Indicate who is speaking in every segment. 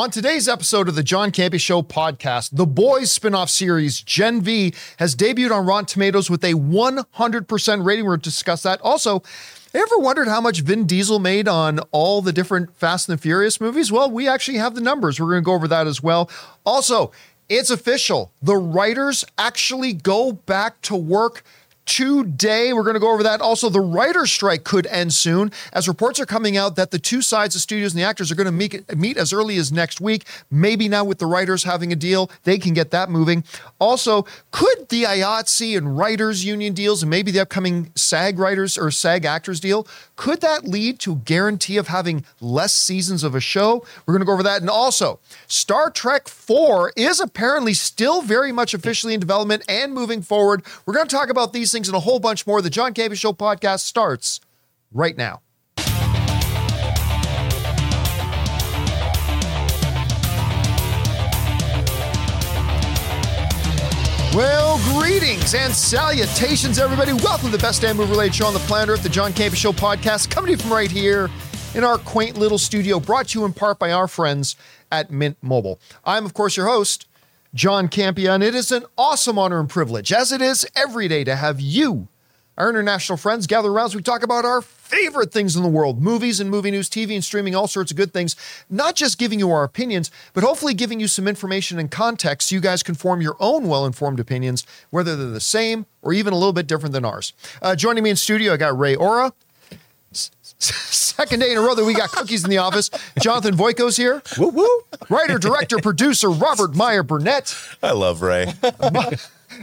Speaker 1: On today's episode of the John Campea Show podcast, the Boys spin-off series Gen V has debuted on Rotten Tomatoes with a 100% rating. We're to discuss that. Also, ever wondered how much Vin Diesel made on all the different Fast and Furious movies? Well, we actually have the numbers. We're going to go over that as well. Also, it's official. The writers actually go back to work today. We're going to go over that. Also, the writer's strike could end soon, as reports are coming out that the two sides, the studios and the actors, are going to meet, meet as early as next week. Maybe now with the writers having a deal, they can get that moving. Also, could the IATSE and writers union deals, and maybe the upcoming SAG writers or SAG actors deal, could that lead to guarantee of having less seasons of a show? We're going to go over that. And also, Star Trek 4 is apparently still very much officially in development and moving forward. We're going to talk about these things and a whole bunch more. The John Campea Show podcast starts right now. Well, greetings and salutations, everybody. Welcome to the best damn movie related show on the planet Earth, the John Campea Show podcast, coming to you from right here in our quaint little studio, brought to you in part by our friends at Mint Mobile. I'm, of course, your host, John Campea, and it is an awesome honor and privilege, as it is every day, to have you, our international friends, gather around as we talk about our favorite things in the world movies and movie news, TV and streaming, all sorts of good things. Not just giving you our opinions, but hopefully giving you some information and context so you guys can form your own well informed opinions, whether they're the same or even a little bit different than ours. Uh, joining me in studio, I got Ray Ora. Second day in a row that we got cookies in the office. Jonathan Voico's here.
Speaker 2: Woo woo.
Speaker 1: Writer, director, producer Robert Meyer Burnett.
Speaker 2: I love Ray.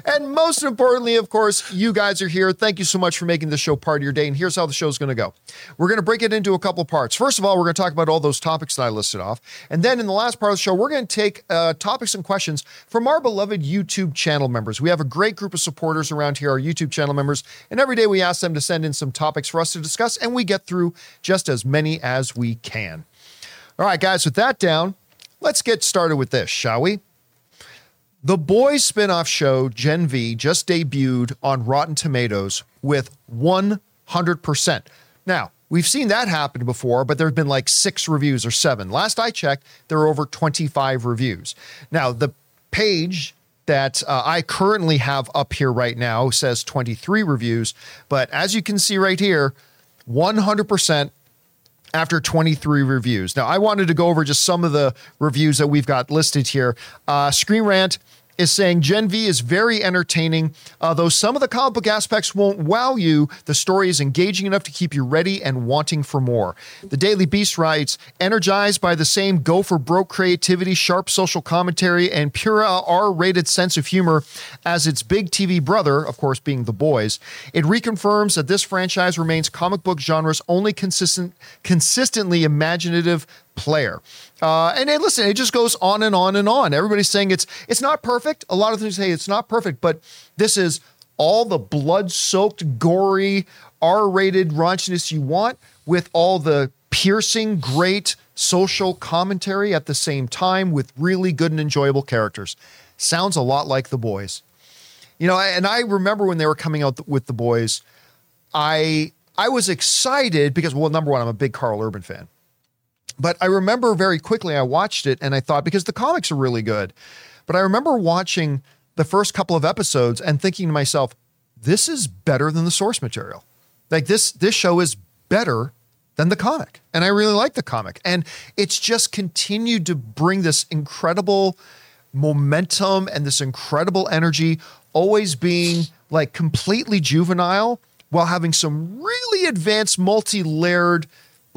Speaker 1: And most importantly, of course, you guys are here. Thank you so much for making this show part of your day. And here's how the show's going to go we're going to break it into a couple parts. First of all, we're going to talk about all those topics that I listed off. And then in the last part of the show, we're going to take uh, topics and questions from our beloved YouTube channel members. We have a great group of supporters around here, our YouTube channel members. And every day we ask them to send in some topics for us to discuss, and we get through just as many as we can. All right, guys, with that down, let's get started with this, shall we? The Boys spin-off show Gen V just debuted on Rotten Tomatoes with 100%. Now, we've seen that happen before, but there have been like 6 reviews or 7. Last I checked, there were over 25 reviews. Now, the page that uh, I currently have up here right now says 23 reviews, but as you can see right here, 100% after 23 reviews. Now, I wanted to go over just some of the reviews that we've got listed here. Uh, Screen Rant is saying Gen V is very entertaining, uh, though some of the comic book aspects won't wow you. The story is engaging enough to keep you ready and wanting for more. The Daily Beast writes, energized by the same go for broke creativity, sharp social commentary, and pure R rated sense of humor as its big TV brother, of course, being The Boys. It reconfirms that this franchise remains comic book genre's only consistent, consistently imaginative player. Uh, and listen, it just goes on and on and on. Everybody's saying it's it's not perfect. A lot of things say it's not perfect, but this is all the blood-soaked, gory, R-rated raunchiness you want with all the piercing, great social commentary at the same time with really good and enjoyable characters. Sounds a lot like the boys. You know, and I remember when they were coming out with the boys, I I was excited because well, number one, I'm a big Karl Urban fan. But I remember very quickly I watched it and I thought because the comics are really good. But I remember watching the first couple of episodes and thinking to myself, this is better than the source material. Like this this show is better than the comic. And I really like the comic. And it's just continued to bring this incredible momentum and this incredible energy, always being like completely juvenile while having some really advanced, multi layered,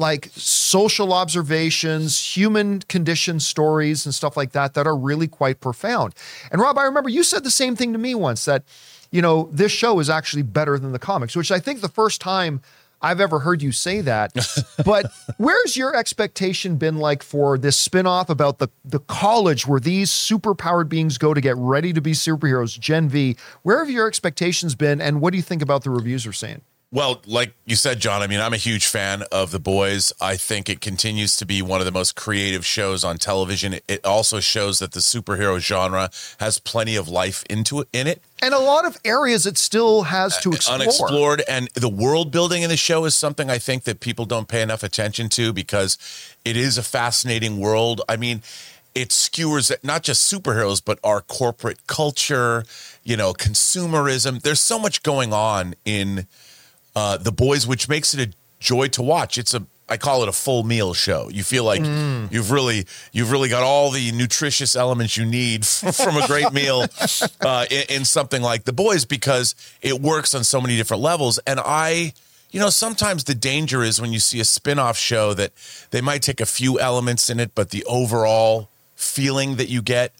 Speaker 1: like social observations, human condition stories, and stuff like that that are really quite profound. And Rob, I remember you said the same thing to me once that, you know, this show is actually better than the comics, which I think the first time I've ever heard you say that. but where's your expectation been like for this spin-off about the the college where these superpowered beings go to get ready to be superheroes, Gen V? Where have your expectations been and what do you think about the reviews are saying?
Speaker 2: Well, like you said, John, I mean, I'm a huge fan of The Boys. I think it continues to be one of the most creative shows on television. It also shows that the superhero genre has plenty of life into it in it.
Speaker 1: And a lot of areas it still has to uh, explore.
Speaker 2: Unexplored. And the world building in the show is something I think that people don't pay enough attention to because it is a fascinating world. I mean, it skewers not just superheroes, but our corporate culture, you know, consumerism. There's so much going on in uh, The Boys, which makes it a joy to watch. It's a I call it a full meal show. You feel like mm. you've really you've really got all the nutritious elements you need from a great meal uh, in, in something like The Boys because it works on so many different levels. And I, you know, sometimes the danger is when you see a spin-off show that they might take a few elements in it, but the overall feeling that you get,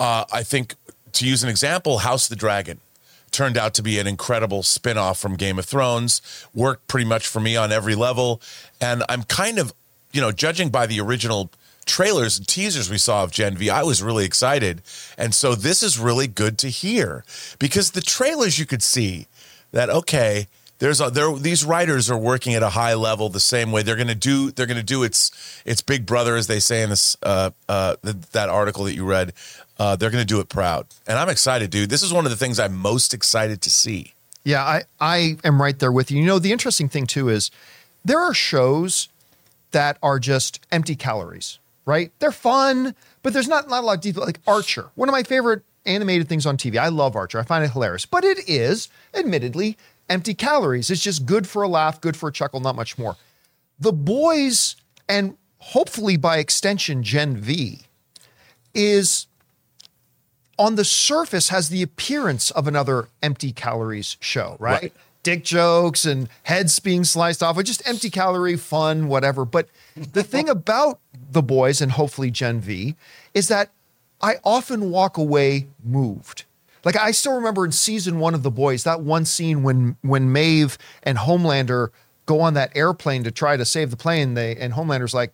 Speaker 2: uh, I think, to use an example, House of the Dragon turned out to be an incredible spin-off from Game of Thrones. Worked pretty much for me on every level. And I'm kind of, you know, judging by the original trailers and teasers we saw of Gen V, I was really excited. And so this is really good to hear because the trailers you could see that okay, there's a there these writers are working at a high level the same way they're going to do they're going to do its its big brother as they say in this uh uh that article that you read uh, they're going to do it proud. And I'm excited, dude. This is one of the things I'm most excited to see.
Speaker 1: Yeah, I, I am right there with you. You know, the interesting thing too is there are shows that are just empty calories, right? They're fun, but there's not, not a lot of detail. Like Archer, one of my favorite animated things on TV. I love Archer. I find it hilarious, but it is admittedly empty calories. It's just good for a laugh, good for a chuckle, not much more. The boys, and hopefully by extension, Gen V, is on the surface has the appearance of another empty calories show, right? right. Dick jokes and heads being sliced off, or just empty calorie fun, whatever. But the thing about the boys and hopefully Gen V is that I often walk away moved. Like I still remember in season one of the boys, that one scene when when Maeve and Homelander go on that airplane to try to save the plane. They and Homelander's like,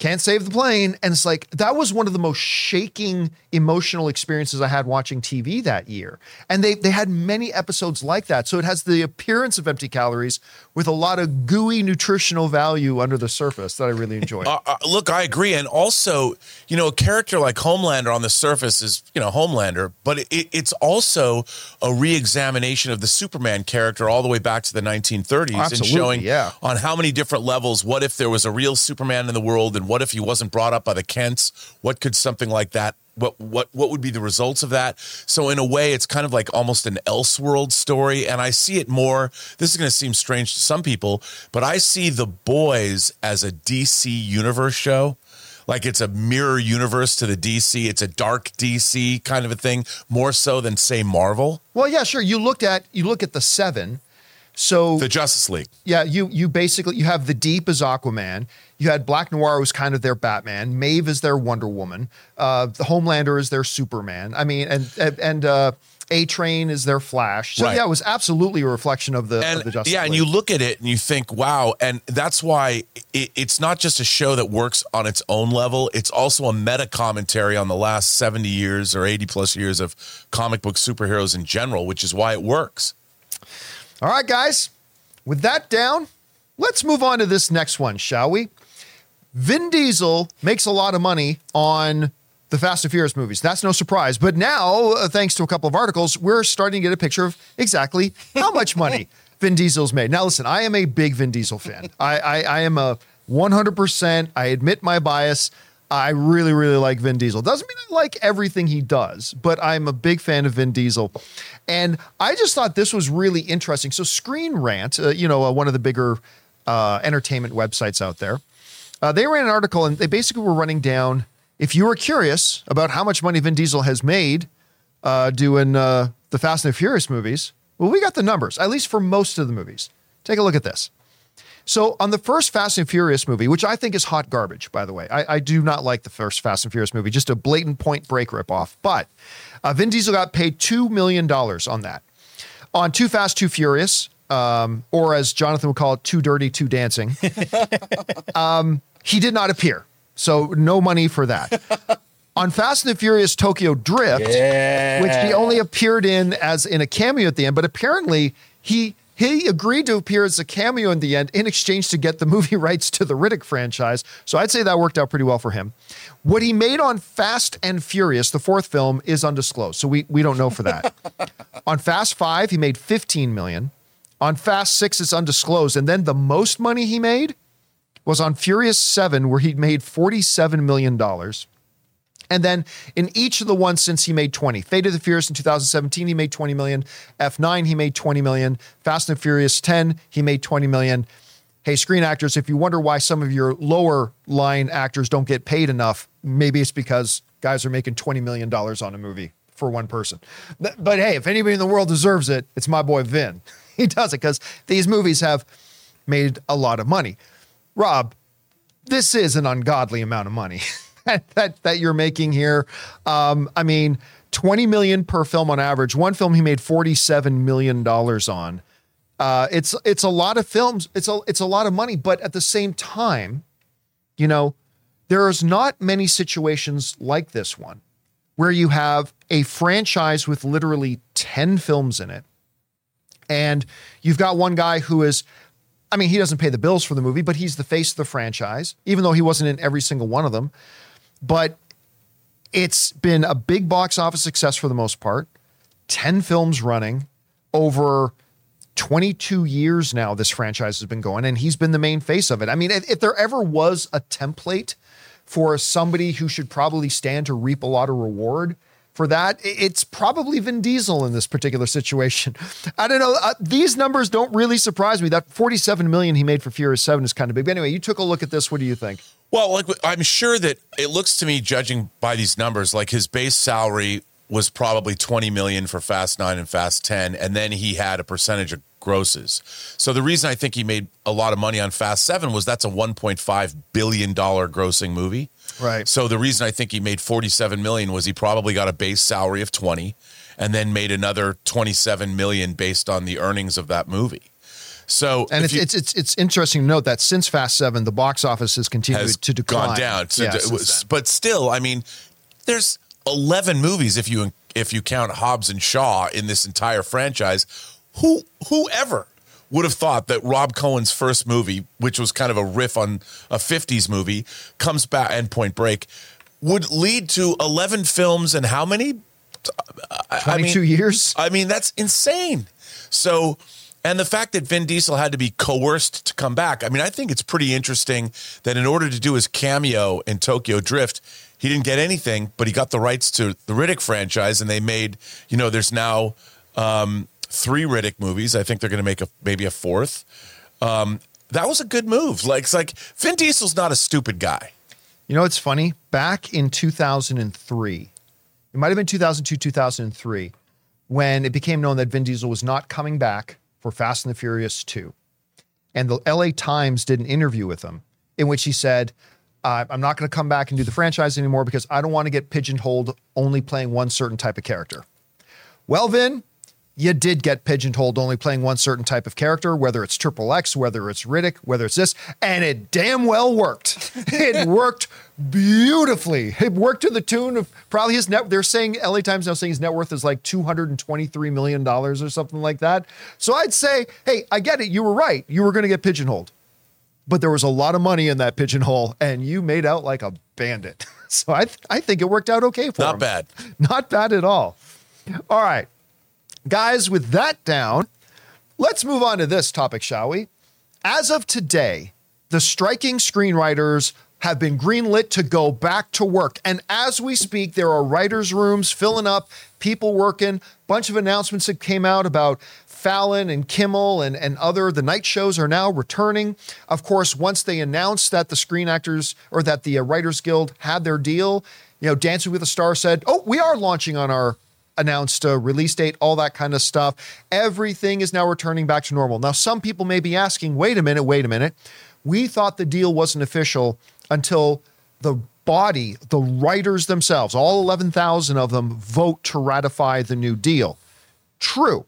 Speaker 1: can't save the plane. And it's like, that was one of the most shaking emotional experiences I had watching TV that year. And they, they had many episodes like that. So it has the appearance of empty calories with a lot of gooey nutritional value under the surface that I really enjoy.
Speaker 2: Uh, uh, look, I agree. And also, you know, a character like Homelander on the surface is, you know, Homelander, but it, it's also a re examination of the Superman character all the way back to the 1930s
Speaker 1: Absolutely,
Speaker 2: and showing
Speaker 1: yeah.
Speaker 2: on how many different levels, what if there was a real Superman in the world and what if he wasn't brought up by the Kents? What could something like that what what what would be the results of that? So in a way, it's kind of like almost an Elseworld story, and I see it more. This is going to seem strange to some people, but I see the boys as a DC universe show. Like it's a mirror universe to the DC. It's a dark DC kind of a thing, more so than say Marvel.
Speaker 1: Well, yeah, sure. You looked at you look at the seven. So
Speaker 2: the Justice League.
Speaker 1: Yeah, you you basically you have the Deep as Aquaman. You had Black Noir who's kind of their Batman. Maeve is their Wonder Woman. Uh, the Homelander is their Superman. I mean, and and uh, A Train is their Flash. So right. yeah, it was absolutely a reflection of the,
Speaker 2: and,
Speaker 1: of the Justice.
Speaker 2: Yeah,
Speaker 1: League.
Speaker 2: and you look at it and you think, wow, and that's why it, it's not just a show that works on its own level. It's also a meta commentary on the last seventy years or eighty plus years of comic book superheroes in general, which is why it works.
Speaker 1: All right, guys. With that down, let's move on to this next one, shall we? Vin Diesel makes a lot of money on the Fast and Furious movies. That's no surprise. But now, uh, thanks to a couple of articles, we're starting to get a picture of exactly how much money Vin Diesel's made. Now, listen, I am a big Vin Diesel fan. I, I, I am a 100%, I admit my bias. I really, really like Vin Diesel. Doesn't mean I like everything he does, but I'm a big fan of Vin Diesel. And I just thought this was really interesting. So, Screen Rant, uh, you know, uh, one of the bigger uh, entertainment websites out there, uh, they ran an article and they basically were running down. If you were curious about how much money Vin Diesel has made uh, doing uh, the Fast and the Furious movies, well, we got the numbers, at least for most of the movies. Take a look at this. So, on the first Fast and Furious movie, which I think is hot garbage, by the way, I, I do not like the first Fast and Furious movie, just a blatant point break ripoff. But uh, Vin Diesel got paid $2 million on that. On Too Fast, Too Furious, um, or as Jonathan would call it, Too Dirty, Too Dancing, um, he did not appear. So no money for that. On Fast and the Furious Tokyo Drift, yeah. which he only appeared in as in a cameo at the end, but apparently he He agreed to appear as a cameo in the end in exchange to get the movie rights to the Riddick franchise. So I'd say that worked out pretty well for him. What he made on Fast and Furious, the fourth film, is undisclosed. So we, we don't know for that. on Fast 5, he made 15 million. On Fast 6, it's undisclosed. And then the most money he made was on Furious 7, where he made $47 million. And then in each of the ones since he made 20, Fate of the Furious in 2017, he made 20 million. F9, he made 20 million. Fast and Furious 10, he made 20 million. Hey, screen actors, if you wonder why some of your lower line actors don't get paid enough, maybe it's because guys are making $20 million on a movie for one person. But, but hey, if anybody in the world deserves it, it's my boy Vin. He does it because these movies have made a lot of money. Rob, this is an ungodly amount of money. that that you're making here. Um, I mean, 20 million per film on average. One film he made 47 million dollars on. Uh, it's it's a lot of films. It's a it's a lot of money, but at the same time, you know, there's not many situations like this one where you have a franchise with literally 10 films in it. And you've got one guy who is I mean, he doesn't pay the bills for the movie, but he's the face of the franchise, even though he wasn't in every single one of them but it's been a big box office success for the most part. 10 films running over 22 years now, this franchise has been going, and he's been the main face of it. I mean, if, if there ever was a template for somebody who should probably stand to reap a lot of reward, for that, it's probably Vin Diesel in this particular situation. I don't know. Uh, these numbers don't really surprise me. That 47 million he made for Furious 7 is kind of big. But anyway, you took a look at this. What do you think?
Speaker 2: Well, like I'm sure that it looks to me, judging by these numbers, like his base salary was probably 20 million for Fast 9 and Fast 10 and then he had a percentage of grosses. So the reason I think he made a lot of money on Fast 7 was that's a 1.5 billion dollar grossing movie.
Speaker 1: Right.
Speaker 2: So the reason I think he made 47 million was he probably got a base salary of 20 and then made another 27 million based on the earnings of that movie. So
Speaker 1: and it's, you, it's, it's it's interesting to note that since Fast Seven, the box office has continued has to decline,
Speaker 2: gone down. So yeah, but still, I mean, there's 11 movies if you if you count Hobbs and Shaw in this entire franchise. Who whoever would have thought that Rob Cohen's first movie, which was kind of a riff on a 50s movie, comes back and Point Break, would lead to 11 films and how many?
Speaker 1: 22 I mean, years?
Speaker 2: I mean, that's insane. So, and the fact that Vin Diesel had to be coerced to come back, I mean, I think it's pretty interesting that in order to do his cameo in Tokyo Drift, he didn't get anything, but he got the rights to the Riddick franchise, and they made, you know, there's now um, three Riddick movies. I think they're going to make a maybe a fourth. Um, that was a good move. Like it's like Vin Diesel's not a stupid guy.
Speaker 1: You know, it's funny. Back in 2003, it might have been 2002, 2003, when it became known that Vin Diesel was not coming back for Fast and the Furious 2. And the LA Times did an interview with him in which he said, uh, I'm not going to come back and do the franchise anymore because I don't want to get pigeonholed only playing one certain type of character. Well, Vin, you did get pigeonholed only playing one certain type of character, whether it's Triple X, whether it's Riddick, whether it's this, and it damn well worked. it worked beautifully. It worked to the tune of probably his net. They're saying LA Times now saying his net worth is like two hundred and twenty-three million dollars or something like that. So I'd say, hey, I get it. You were right. You were going to get pigeonholed, but there was a lot of money in that pigeonhole, and you made out like a bandit. So I, th- I think it worked out okay for
Speaker 2: Not
Speaker 1: him.
Speaker 2: Not bad.
Speaker 1: Not bad at all. All right. Guys, with that down, let's move on to this topic, shall we? As of today, the striking screenwriters have been greenlit to go back to work. And as we speak, there are writers' rooms filling up, people working, bunch of announcements that came out about Fallon and Kimmel and, and other, the night shows are now returning. Of course, once they announced that the Screen Actors or that the uh, Writers Guild had their deal, you know, Dancing with the Stars said, oh, we are launching on our announced a release date, all that kind of stuff. Everything is now returning back to normal. Now, some people may be asking, wait a minute, wait a minute. We thought the deal wasn't official until the body, the writers themselves, all 11,000 of them, vote to ratify the new deal. True.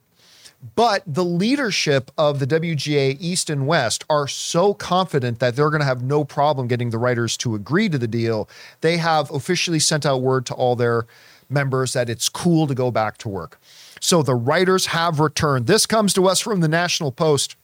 Speaker 1: But the leadership of the WGA East and West are so confident that they're going to have no problem getting the writers to agree to the deal. They have officially sent out word to all their members that it's cool to go back to work. So the writers have returned. This comes to us from the National Post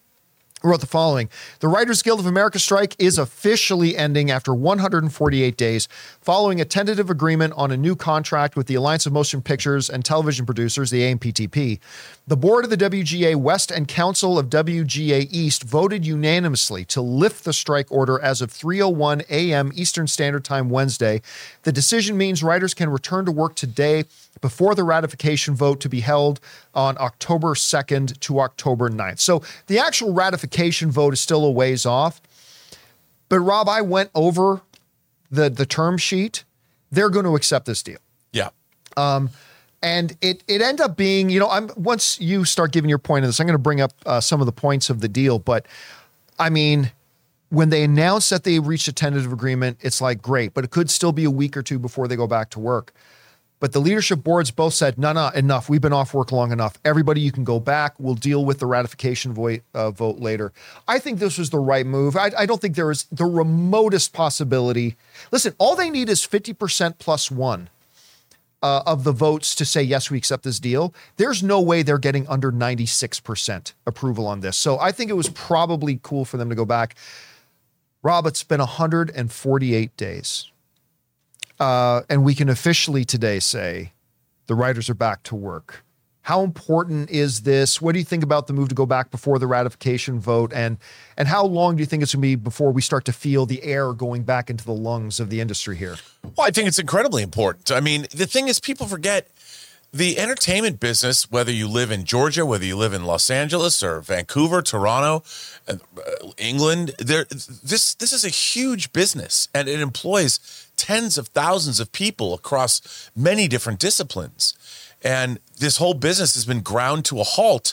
Speaker 1: wrote the following The Writers Guild of America strike is officially ending after 148 days, following a tentative agreement on a new contract with the Alliance of Motion Pictures and Television Producers, the AMPTP. The board of the WGA West and Council of WGA East voted unanimously to lift the strike order as of 3:01 a.m. Eastern Standard Time Wednesday. The decision means writers can return to work today before the ratification vote to be held on October 2nd to October 9th. So the actual ratification vote is still a ways off. But Rob, I went over the the term sheet. They're going to accept this deal.
Speaker 2: Yeah.
Speaker 1: And it it ended up being, you know, I'm once you start giving your point of this, I'm going to bring up uh, some of the points of the deal. But I mean, when they announced that they reached a tentative agreement, it's like great, but it could still be a week or two before they go back to work. But the leadership boards both said, no, no, enough. We've been off work long enough. Everybody, you can go back. We'll deal with the ratification vote, uh, vote later. I think this was the right move. I, I don't think there is the remotest possibility. Listen, all they need is 50% plus one uh, of the votes to say, yes, we accept this deal. There's no way they're getting under 96% approval on this. So I think it was probably cool for them to go back. Rob, it's been 148 days. Uh, and we can officially today say the writers are back to work. How important is this? What do you think about the move to go back before the ratification vote? And and how long do you think it's going to be before we start to feel the air going back into the lungs of the industry here?
Speaker 2: Well, I think it's incredibly important. I mean, the thing is, people forget the entertainment business, whether you live in Georgia, whether you live in Los Angeles or Vancouver, Toronto, uh, England, there this this is a huge business and it employs tens of thousands of people across many different disciplines. And this whole business has been ground to a halt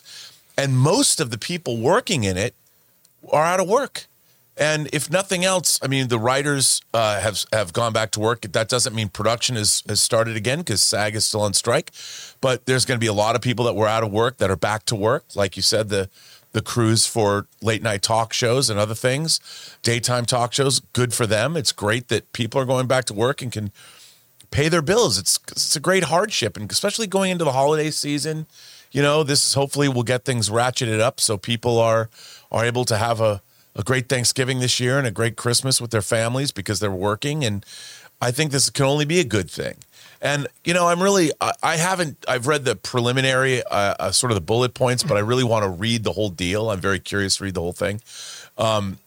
Speaker 2: and most of the people working in it are out of work. And if nothing else, I mean, the writers uh, have have gone back to work. That doesn't mean production has has started again because SAG is still on strike. But there's going to be a lot of people that were out of work that are back to work. Like you said, the the crews for late night talk shows and other things, daytime talk shows. Good for them. It's great that people are going back to work and can pay their bills. It's it's a great hardship, and especially going into the holiday season. You know, this is hopefully will get things ratcheted up so people are are able to have a a great Thanksgiving this year and a great Christmas with their families because they're working. And I think this can only be a good thing. And you know, I'm really I, I haven't I've read the preliminary uh, uh, sort of the bullet points, but I really want to read the whole deal. I'm very curious to read the whole thing. Um,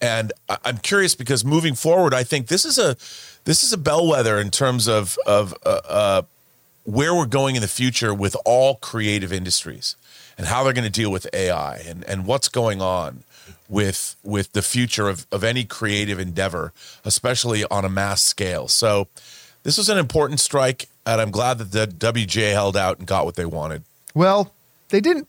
Speaker 2: and I'm curious because moving forward, I think this is a this is a bellwether in terms of of uh, uh, where we're going in the future with all creative industries and how they're going to deal with AI and and what's going on with with the future of, of any creative endeavor, especially on a mass scale. So this was an important strike, and I'm glad that the WJ held out and got what they wanted.
Speaker 1: Well, they didn't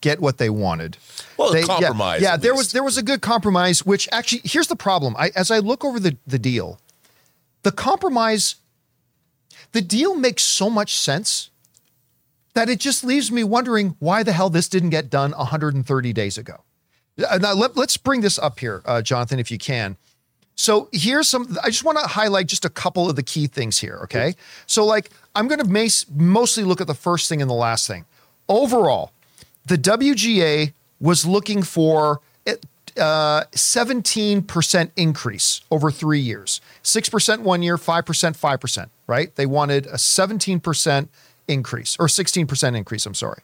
Speaker 1: get what they wanted.
Speaker 2: Well,
Speaker 1: they, yeah,
Speaker 2: compromise.
Speaker 1: Yeah,
Speaker 2: at
Speaker 1: there was there was a good compromise. Which actually, here's the problem. I, as I look over the the deal, the compromise, the deal makes so much sense that it just leaves me wondering why the hell this didn't get done 130 days ago. Uh, Now let, let's bring this up here, uh, Jonathan, if you can. So here's some. I just want to highlight just a couple of the key things here. Okay. So like I'm going to mostly look at the first thing and the last thing. Overall, the WGA was looking for uh, 17% increase over three years, 6% one year, 5%, 5%, right? They wanted a 17% increase or 16% increase. I'm sorry.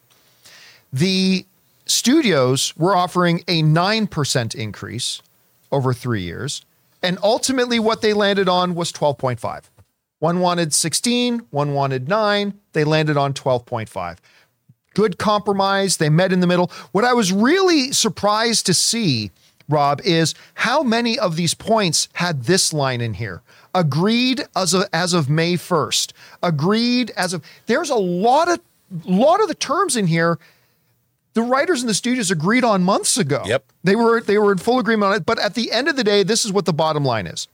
Speaker 1: The studios were offering a 9% increase over three years. And ultimately, what they landed on was 12.5. One wanted 16, one wanted nine. They landed on 12.5. Good compromise. They met in the middle. What I was really surprised to see, Rob, is how many of these points had this line in here. Agreed as of, as of May 1st. Agreed as of. There's a lot of lot of the terms in here the writers and the studios agreed on months ago.
Speaker 2: Yep.
Speaker 1: They were they were in full agreement on it. But at the end of the day, this is what the bottom line is.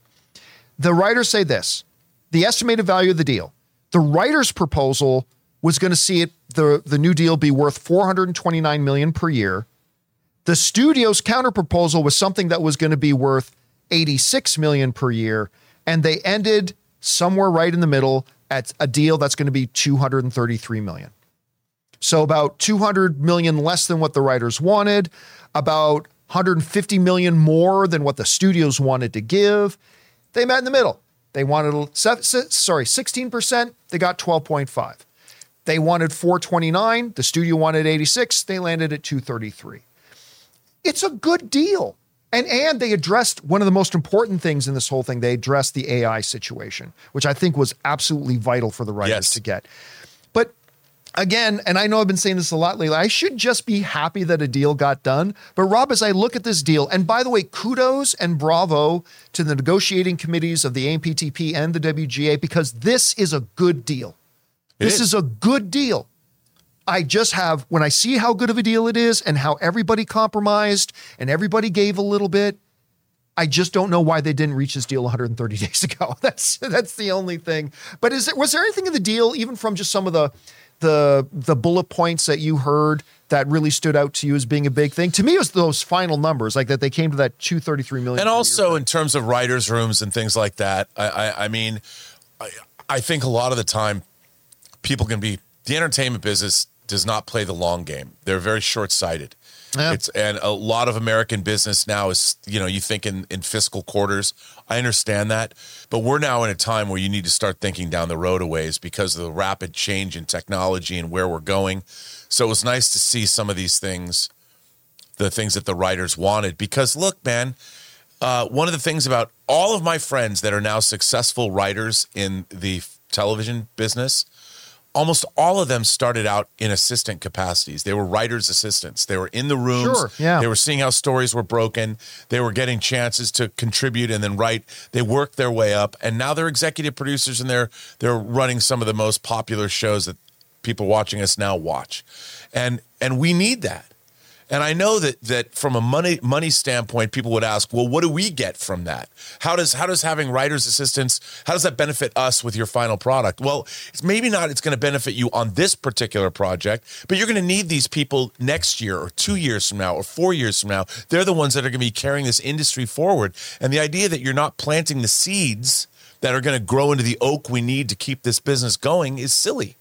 Speaker 1: The writers say this: the estimated value of the deal. The writers' proposal was going to see it the the new deal be worth 429 million per year. The studio's counter proposal was something that was going to be worth 86 million per year, and they ended somewhere right in the middle at a deal that's going to be 233 million. So about 200 million less than what the writers wanted, about 150 million more than what the studios wanted to give. They met in the middle. They wanted sorry, 16%, they got 12.5. They wanted 429, the studio wanted 86, they landed at 233. It's a good deal. And and they addressed one of the most important things in this whole thing. They addressed the AI situation, which I think was absolutely vital for the writers yes. to get. Again, and I know I've been saying this a lot lately, I should just be happy that a deal got done. But Rob, as I look at this deal, and by the way, kudos and bravo to the negotiating committees of the AMPTP and the WGA because this is a good deal. It this is. is a good deal. I just have, when I see how good of a deal it is and how everybody compromised and everybody gave a little bit, I just don't know why they didn't reach this deal 130 days ago. That's that's the only thing. But is it was there anything in the deal, even from just some of the the the bullet points that you heard that really stood out to you as being a big thing? To me, it was those final numbers, like that they came to that 233 million.
Speaker 2: And also in terms of writers' rooms and things like that. I I, I mean, I, I think a lot of the time people can be the entertainment business does not play the long game. They're very short sighted. Yeah. It's and a lot of American business now is you know you think in, in fiscal quarters. I understand that, but we're now in a time where you need to start thinking down the road a ways because of the rapid change in technology and where we're going. So it was nice to see some of these things, the things that the writers wanted. Because look, man, uh, one of the things about all of my friends that are now successful writers in the television business almost all of them started out in assistant capacities. They were writers' assistants. They were in the rooms. Sure, yeah. They were seeing how stories were broken. They were getting chances to contribute and then write. They worked their way up, and now they're executive producers and they're they're running some of the most popular shows that people watching us now watch. And and we need that. And I know that that from a money money standpoint, people would ask, well, what do we get from that? How does how does having writers assistants how does that benefit us with your final product? Well, it's maybe not it's going to benefit you on this particular project, but you're going to need these people next year or two years from now or four years from now. They're the ones that are going to be carrying this industry forward. And the idea that you're not planting the seeds that are going to grow into the oak we need to keep this business going is silly.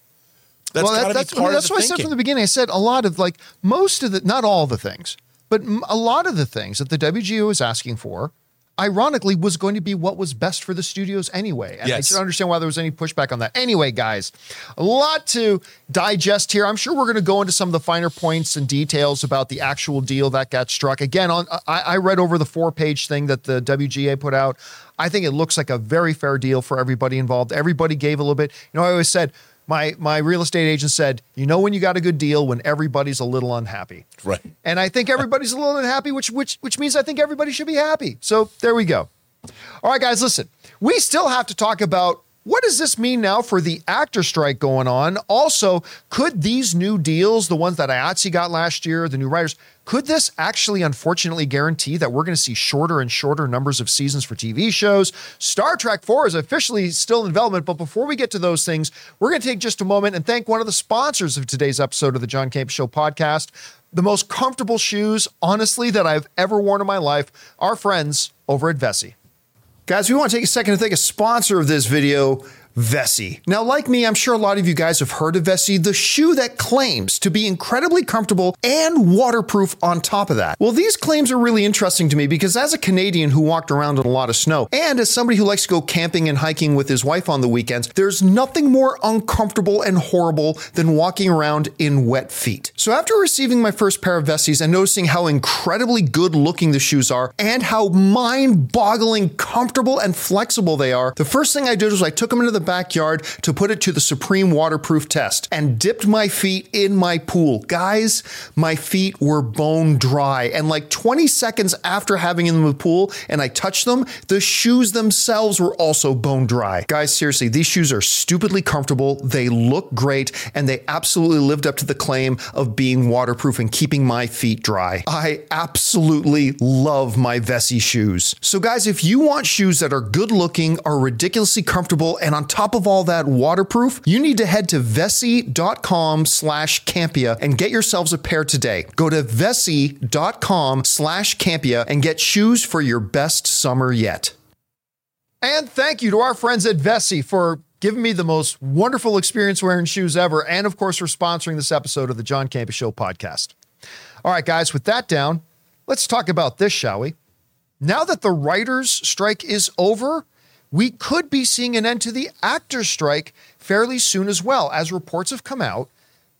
Speaker 2: That's well, that, that's, I mean,
Speaker 1: that's what
Speaker 2: thinking.
Speaker 1: I said from the beginning. I said a lot of like most of the, not all the things, but a lot of the things that the WGA is asking for, ironically, was going to be what was best for the studios anyway. And yes. I should understand why there was any pushback on that. Anyway, guys, a lot to digest here. I'm sure we're going to go into some of the finer points and details about the actual deal that got struck. Again, on uh, I, I read over the four page thing that the WGA put out. I think it looks like a very fair deal for everybody involved. Everybody gave a little bit. You know, I always said my my real estate agent said, "You know when you got a good deal when everybody's a little unhappy."
Speaker 2: Right.
Speaker 1: And I think everybody's a little unhappy, which which which means I think everybody should be happy. So there we go. All right, guys, listen. We still have to talk about what does this mean now for the actor strike going on? Also, could these new deals, the ones that IATSE got last year, the new writers, could this actually unfortunately guarantee that we're going to see shorter and shorter numbers of seasons for TV shows? Star Trek 4 is officially still in development, but before we get to those things, we're going to take just a moment and thank one of the sponsors of today's episode of the John Campea Show podcast. The most comfortable shoes, honestly, that I've ever worn in my life, our friends over at Vessi. Guys, we want to take a second to thank a sponsor of this video, Vessi. Now, like me, I'm sure a lot of you guys have heard of Vessi, the shoe that claims to be incredibly comfortable and waterproof on top of that. Well, these claims are really interesting to me because as a Canadian who walked around in a lot of snow, and as somebody who likes to go camping and hiking with his wife on the weekends, there's nothing more uncomfortable and horrible than walking around in wet feet. So after receiving my first pair of Vessis and noticing how incredibly good looking the shoes are and how mind boggling comfortable and flexible they are, the first thing I did was I took them into the backyard to put it to the supreme waterproof test and dipped my feet in my pool. Guys, my feet were bone dry. And like 20 seconds after having them in the pool and I touched them, the shoes themselves were also bone dry. Guys, seriously, these shoes are stupidly comfortable. They look great and they absolutely lived up to the claim of being waterproof and keeping my feet dry. I absolutely love my Vessi shoes. So, guys, if you want shoes that are good looking, are ridiculously comfortable, and on top of all that waterproof, you need to head to vessi.com slash campea and get yourselves a pair today. Go to vessi.com slash campea and get shoes for your best summer yet. And thank you to our friends at Vessi for giving me the most wonderful experience wearing shoes ever, and of course, for sponsoring this episode of the John Campea Show podcast. All right, guys, with that down, let's talk about this, shall we? Now that the writers' strike is over, we could be seeing an end to the actors' strike fairly soon as well, as reports have come out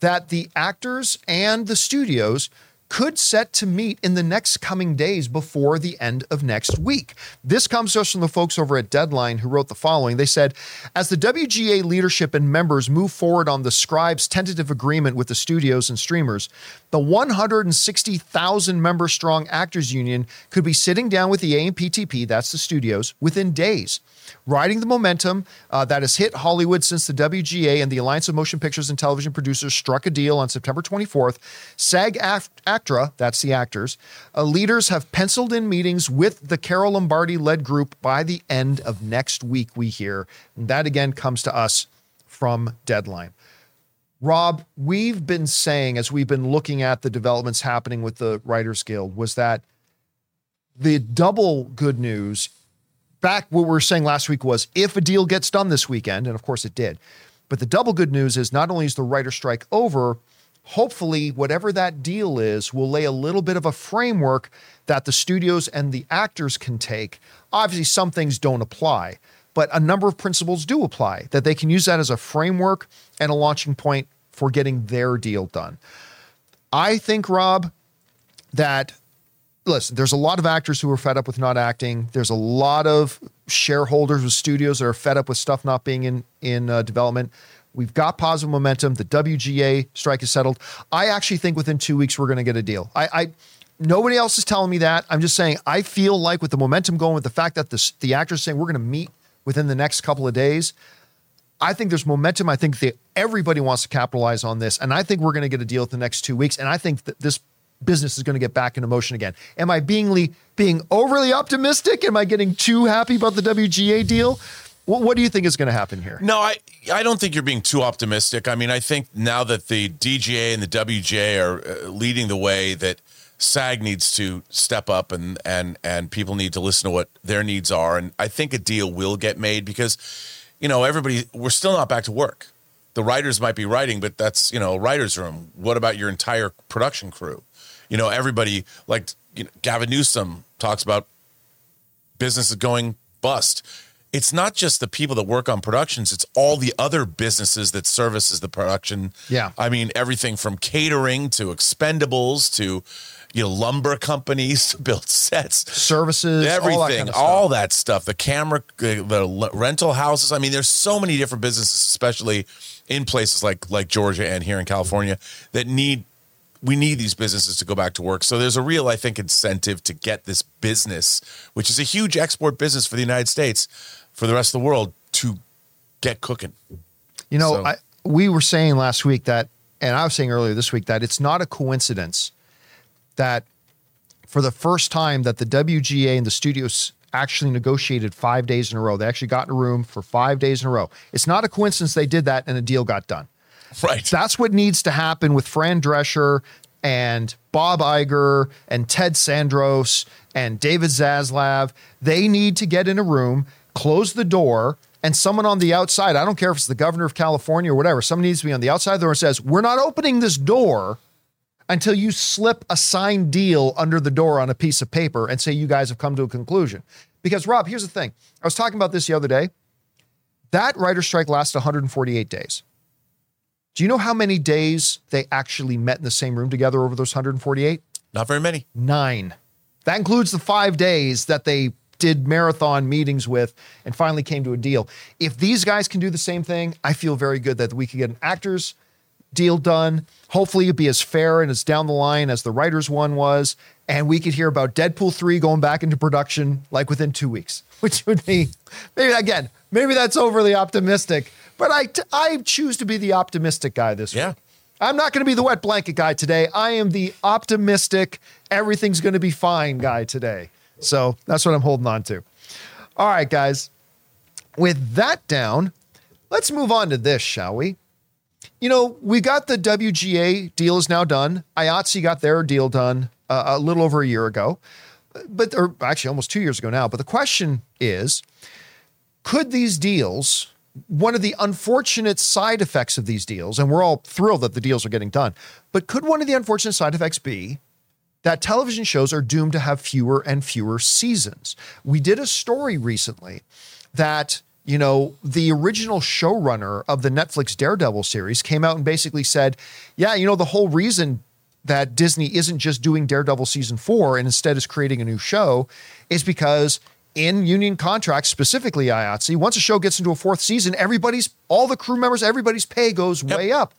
Speaker 1: that the actors and the studios could set to meet in the next coming days before the end of next week. This comes to us from the folks over at Deadline who wrote the following. They said, as the WGA leadership and members move forward on the scribes tentative agreement with the studios and streamers, the 160,000 member strong actors union could be sitting down with the AMPTP, that's the studios, within days riding the momentum uh, that has hit Hollywood since the WGA and the Alliance of Motion Pictures and Television Producers struck a deal on September 24th. SAG-AFTRA, that's the actors, uh, leaders have penciled in meetings with the Carol Lombardini led group by the end of next week, we hear. And that again comes to us from Deadline. Rob, we've been saying as we've been looking at the developments happening with the Writers Guild was that the double good news back what we were saying last week was if a deal gets done this weekend, and of course it did. But the double good news is not only is the writer strike over, hopefully whatever that deal is will lay a little bit of a framework that the studios and the actors can take. Obviously, some things don't apply, but a number of principles do apply that they can use that as a framework and a launching point for getting their deal done. I think, Rob, that listen, there's a lot of actors who are fed up with not acting. There's a lot of shareholders with studios that are fed up with stuff not being in in uh, development. We've got positive momentum. The WGA strike is settled. I actually think within two weeks we're going to get a deal. I, I nobody else is telling me that. I'm just saying I feel like with the momentum going, with the fact that the the actors saying we're going to meet within the next couple of days. I think there's momentum. I think that everybody wants to capitalize on this, and I think we're going to get a deal in the next two weeks. And I think that this business is going to get back into motion again. Am I being being overly optimistic? Am I getting too happy about the WGA deal? What, what do you think is going to happen here?
Speaker 2: No, I I don't think you're being too optimistic. I mean, I think now that the DGA and the WGA are uh, leading the way, that SAG needs to step up and and and people need to listen to what their needs are, and I think a deal will get made because, you know, everybody we're still not back to work. The writers might be writing, but that's you know a writers' room. What about your entire production crew? You know, everybody like you know, Gavin Newsom talks about businesses going bust. It's not just the people that work on productions, it's all the other businesses that services the production.
Speaker 1: Yeah.
Speaker 2: I mean, everything from catering to expendables to you know lumber companies to build sets,
Speaker 1: services,
Speaker 2: everything,
Speaker 1: all that, kind of
Speaker 2: all that stuff. The camera, the rental houses. I mean, there's so many different businesses, especially in places like like Georgia and here in California, that need we need these businesses to go back to work. So there's a real, I think, incentive to get this business, which is a huge export business for the United States, for the rest of the world, to get cooking.
Speaker 1: You know, so. I, we were saying last week that, and I was saying earlier this week that it's not a coincidence that for the first time that the WGA and the studios actually negotiated five days in a row. They actually got in a room for five days in a row. It's not a coincidence they did that and a deal got done.
Speaker 2: Right.
Speaker 1: That's what needs to happen with Fran Drescher and Bob Iger and Ted Sarandos and David Zaslav. They need to get in a room, close the door, and someone on the outside, I don't care if it's the governor of California or whatever, someone needs to be on the outside of the door and says, We're not opening this door until you slip a signed deal under the door on a piece of paper and say you guys have come to a conclusion. Because, Rob, here's the thing I was talking about this the other day. That writer strike lasted 148 days. Do you know how many days they actually met in the same room together over those 148?
Speaker 2: Not very many.
Speaker 1: Nine. That includes the five days that they did marathon meetings with and finally came to a deal. If these guys can do the same thing, I feel very good that we could get an actors deal done. Hopefully, it'd be as fair and as down the line as the writers one was. And we could hear about Deadpool 3 going back into production like within two weeks, which would be maybe again, maybe that's overly optimistic, but I, t- I choose to be the optimistic guy this
Speaker 2: yeah.
Speaker 1: week. I'm not going to be the wet blanket guy today. I am the optimistic, everything's going to be fine guy today. So that's what I'm holding on to. All right, guys. With that down, let's move on to this, shall we? You know, we got the WGA deal is now done. IATSE got their deal done uh, a little over a year ago, but or actually almost two years ago now. But the question is, could these deals one of the unfortunate side effects of these deals, and we're all thrilled that the deals are getting done, but could one of the unfortunate side effects be that television shows are doomed to have fewer and fewer seasons? We did a story recently that you know, the original showrunner of the Netflix Daredevil series came out and basically said, yeah, you know, the whole reason that Disney isn't just doing Daredevil season four and instead is creating a new show is because in union contracts, specifically IATSE, once a show gets into a fourth season, everybody's, all the crew members, everybody's pay goes yep. way up.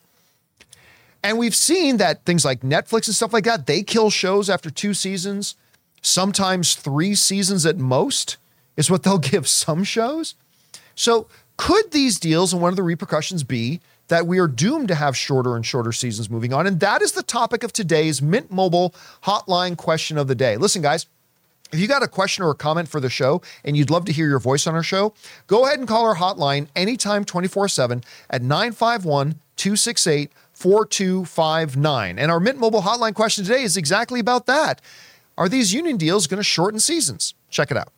Speaker 1: And we've seen that things like Netflix and stuff like that, they kill shows after two seasons, sometimes three seasons at most, is what they'll give some shows. So, could these deals and one of the repercussions be that we are doomed to have shorter and shorter seasons moving on? And that is the topic of today's Mint Mobile hotline question of the day. Listen, guys. If you got a question or a comment for the show and you'd love to hear your voice on our show, go ahead and call our hotline anytime 24 7 at 951 268 4259. And our Mint Mobile hotline question today is exactly about that. Are these union deals going to shorten seasons? Check it out.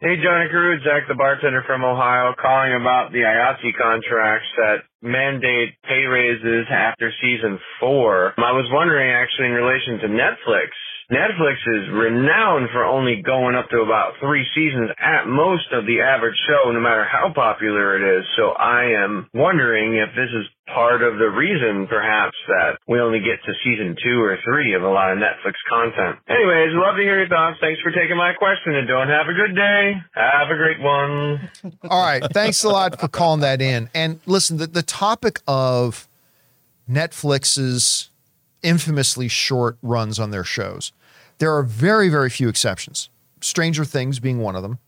Speaker 3: Hey, Johnny Crew, Zach the bartender from Ohio, calling about the IATSE contracts that mandate pay raises after season four. I was wondering actually in relation to Netflix. Netflix is renowned for only going up to about three seasons at most of the average show, no matter how popular it is. So I am wondering if this is part of the reason, perhaps, that we only get to season two or three of a lot of Netflix content. Anyways, love to hear your thoughts. Thanks for taking my question and don't have a good day. Have a great one.
Speaker 1: All right. Thanks a lot for calling that in. And listen, the, the topic of Netflix's infamously short runs on their shows there are very, very few exceptions. Stranger Things being one of them.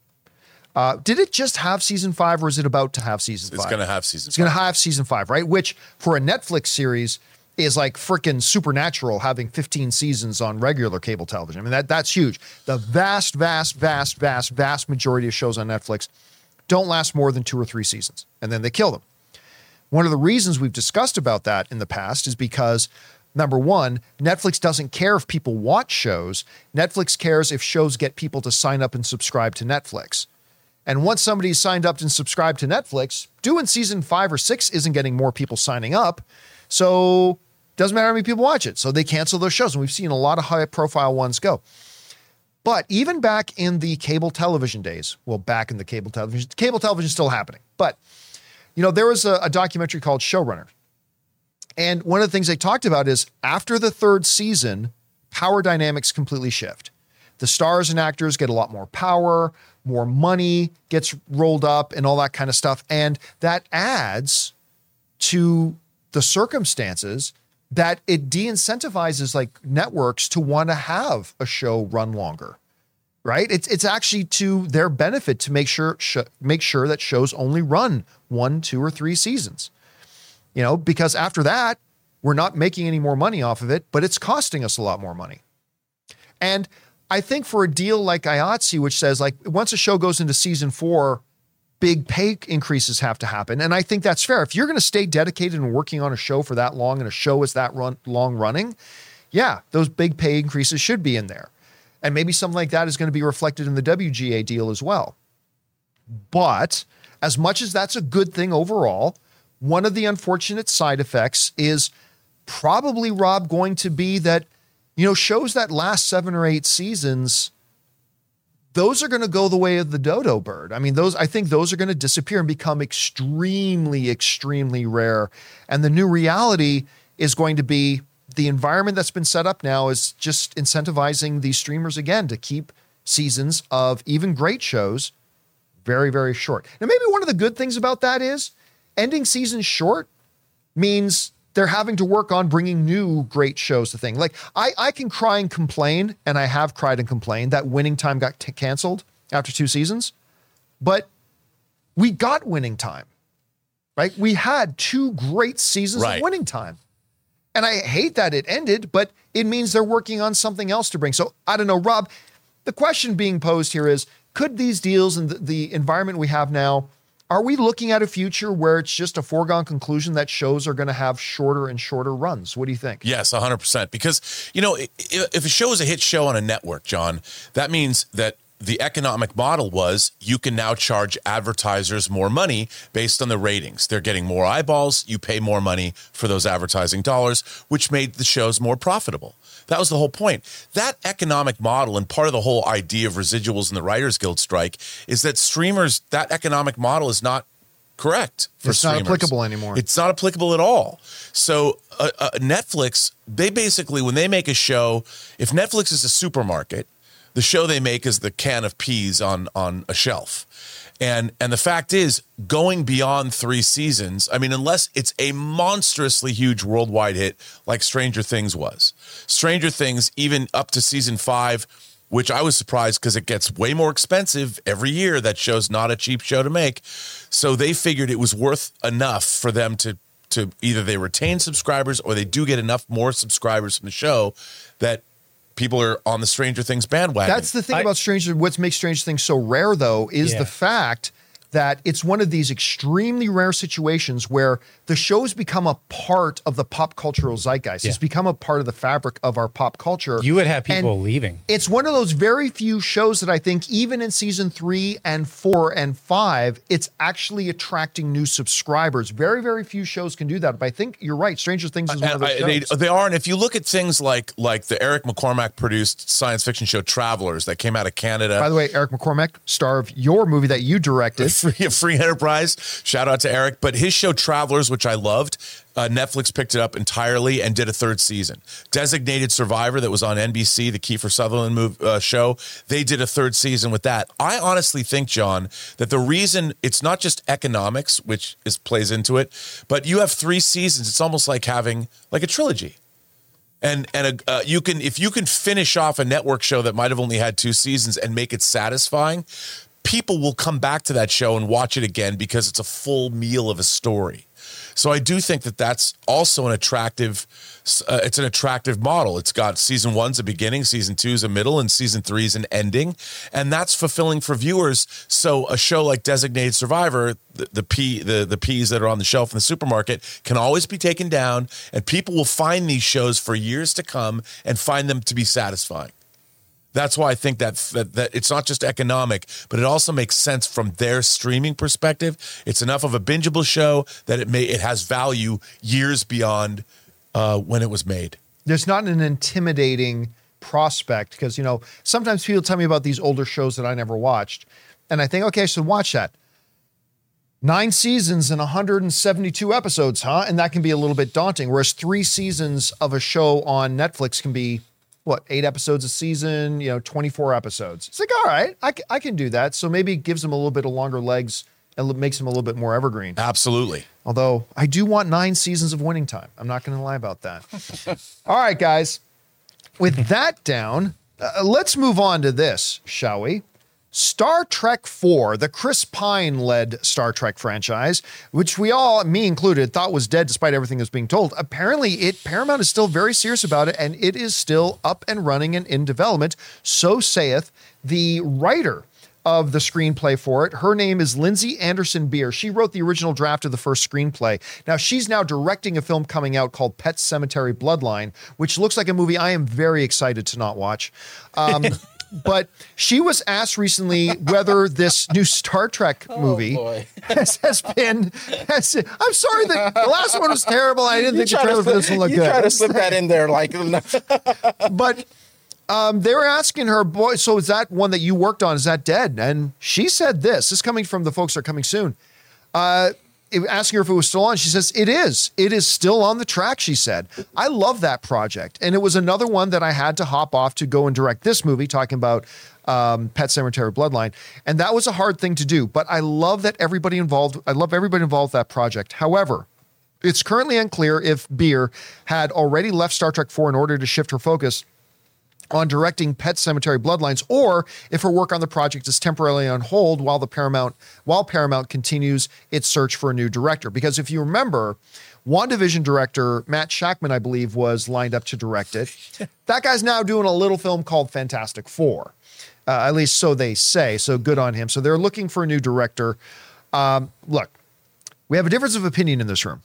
Speaker 1: Uh, did it just have season five, or is it about to have season
Speaker 2: it's
Speaker 1: five?
Speaker 2: It's going to have season.
Speaker 1: It's going to have season five, right? Which for a Netflix series is like freaking supernatural having 15 seasons on regular cable television. I mean that that's huge. The vast, vast, vast, vast, vast majority of shows on Netflix don't last more than two or three seasons, and then they kill them. One of the reasons we've discussed about that in the past is because Number one, Netflix doesn't care if people watch shows. Netflix cares if shows get people to sign up and subscribe to Netflix. And once somebody's signed up and subscribed to Netflix, doing season five or six isn't getting more people signing up. So doesn't matter how many people watch it. So they cancel those shows. And we've seen a lot of high profile ones go. But even back in the cable television days, well, back in the cable television, cable television is still happening. But, you know, there was a, a documentary called Showrunner and one of the things they talked about is after the third season, power dynamics completely shift. The stars and actors get a lot more power, more money gets rolled up, and all that kind of stuff. And that adds to the circumstances that it de incentivizes like networks to want to have a show run longer right it's it's actually to their benefit to make sure sh- make sure that shows only run one two or three seasons you know, because after that, we're not making any more money off of it, but it's costing us a lot more money. And I think for a deal like IATSE, which says like once a show goes into season four, big pay increases have to happen. And I think that's fair. If you're going to stay dedicated and working on a show for that long and a show is that run, long running, yeah, those big pay increases should be in there. And maybe something like that is going to be reflected in the WGA deal as well. But as much as that's a good thing overall, one of the unfortunate side effects is probably, Rob, going to be that, you know, shows that last seven or eight seasons, those are going to go the way of the dodo bird. I mean, those, I think those are going to disappear and become extremely, extremely rare. And the new reality is going to be the environment that's been set up now is just incentivizing these streamers again to keep seasons of even great shows very, very short. Now, maybe one of the good things about that is ending seasons short means they're having to work on bringing new great shows to thing. Like I, I can cry and complain, and I have cried and complained that Winning Time got t- canceled after two seasons, but we got Winning Time, right? We had two great seasons right. of Winning Time. And I hate that it ended, but it means they're working on something else to bring. So I don't know, Rob. The question being posed here is could these deals and the, the environment we have now are we looking at a future where it's just a foregone conclusion that shows are going to have shorter and shorter runs? What do you think?
Speaker 2: Yes, 100%. Because, you know, if a show is a hit show on a network, John, that means that the economic model was you can now charge advertisers more money based on the ratings. They're getting more eyeballs. You pay more money for those advertising dollars, which made the shows more profitable. That was the whole point. That economic model and part of the whole idea of residuals in the Writers Guild strike is that streamers, that economic model is not correct for
Speaker 1: It's not applicable anymore.
Speaker 2: It's not applicable at all. So uh, uh, Netflix, they basically when they make a show, if Netflix is a supermarket, the show they make is the can of peas on on a shelf. And and the fact is, going beyond three seasons, I mean, unless it's a monstrously huge worldwide hit like Stranger Things was. Stranger Things, even up to season five, which I was surprised because it gets way more expensive every year. That show's not a cheap show to make. So they figured it was worth enough for them to to either they retain subscribers or they do get enough more subscribers from the show that people are on the Stranger Things bandwagon.
Speaker 1: That's the thing
Speaker 4: I-
Speaker 1: about Stranger. What makes Stranger Things so rare, though, is
Speaker 4: Yeah.
Speaker 1: the fact that it's one of these extremely rare situations where the show's become a part of the pop cultural zeitgeist. It's become a part of the fabric of our pop culture.
Speaker 4: You would have people
Speaker 1: And
Speaker 4: leaving.
Speaker 1: It's one of those very few shows that I think, even in season three and four and five, it's actually attracting new subscribers. Very, very few shows can do that. But I think you're right. Stranger Things is one of
Speaker 2: And
Speaker 1: those
Speaker 2: I- they,
Speaker 1: shows.
Speaker 2: they are, and if you look at things like like the Eric McCormack produced science fiction show Travelers that came out of Canada,
Speaker 1: By the way, Eric McCormack, star of your movie that you directed.
Speaker 2: free, free enterprise. Shout out to Eric. But his show Travelers, which I loved, uh, Netflix picked it up entirely and did a third season. Designated Survivor, that was on NBC, the Kiefer Sutherland move, uh, show, they did a third season with that. I honestly think, John, that the reason it's not just economics, which is plays into it, but you have three seasons. It's almost like having like a trilogy and and a, uh, you can if you can finish off a network show that might have only had two seasons and make it satisfying people will come back to that show and watch it again because it's a full meal of a story so i do think that that's also an attractive uh, it's an attractive model. It's got season one's a beginning season two's a middle and season three's an ending. And that's fulfilling for viewers. So a show like designated survivor the, the pea the, the peas that are on the shelf in the supermarket can always be taken down and people will find these shows for years to come and find them to be satisfying that's why I think that, that that it's not just economic, but it also makes sense from their streaming perspective. It's enough of a bingeable show that it may it has value years beyond uh, when it was made.
Speaker 1: there's not an intimidating prospect because you know sometimes people tell me about these older shows that I never watched, and I think okay, I should watch that. Nine seasons and 172 episodes, huh? And that can be a little bit daunting. Whereas three seasons of a show on Netflix can be what eight episodes a season, you know, 24 episodes. It's like all right, I, c- I can do that. So maybe it gives them a little bit of longer legs and makes them a little bit more evergreen.
Speaker 2: Absolutely.
Speaker 1: Although I do want nine seasons of winning time. I'm not going to lie about that. All right, guys. With that down, uh, let's move on to this, shall we? Star Trek 4, the Chris Pine led Star Trek franchise, which we all, me included, thought was dead despite everything that's being told. Apparently, it Paramount is still very serious about it and it is still up and running and in development. So saith the writer of the screenplay for it. Her name is Lindsey Anderson Beer. She wrote the original draft of the first screenplay. Now she's now directing a film coming out called Pet Sematary Bloodline, which looks like a movie I am very excited to not watch. Um, but she was asked recently whether this new Star Trek movie
Speaker 4: boy.
Speaker 1: has, has been. Has, I'm sorry that the last one was terrible. I didn't think the trailer for this one looked
Speaker 4: you
Speaker 1: good
Speaker 4: try to slip that in there like
Speaker 1: but um, they were asking her, boy, so is that one that you worked on? Is that dead? And she said this. This is coming from the folks that are coming soon. Uh, asking her if it was still on. She says, It is. It is still on the track, she said. I love that project. And it was another one that I had to hop off to go and direct this movie, talking about um, Pet Sematary Bloodline. And that was a hard thing to do. But I love that everybody involved, I love everybody involved that project. However, it's currently unclear if Beer had already left Star Trek 4 in order to shift her focus on directing Pet Sematary Bloodlines, or if her work on the project is temporarily on hold while the Paramount while Paramount continues its search for a new director. Because if you remember, WandaVision director Matt Shakman, I believe, was lined up to direct it. that guy's now doing a little film called Fantastic Four. Uh, at least so they say. So good on him. So they're looking for a new director. Um, look, we have a difference of opinion in this room.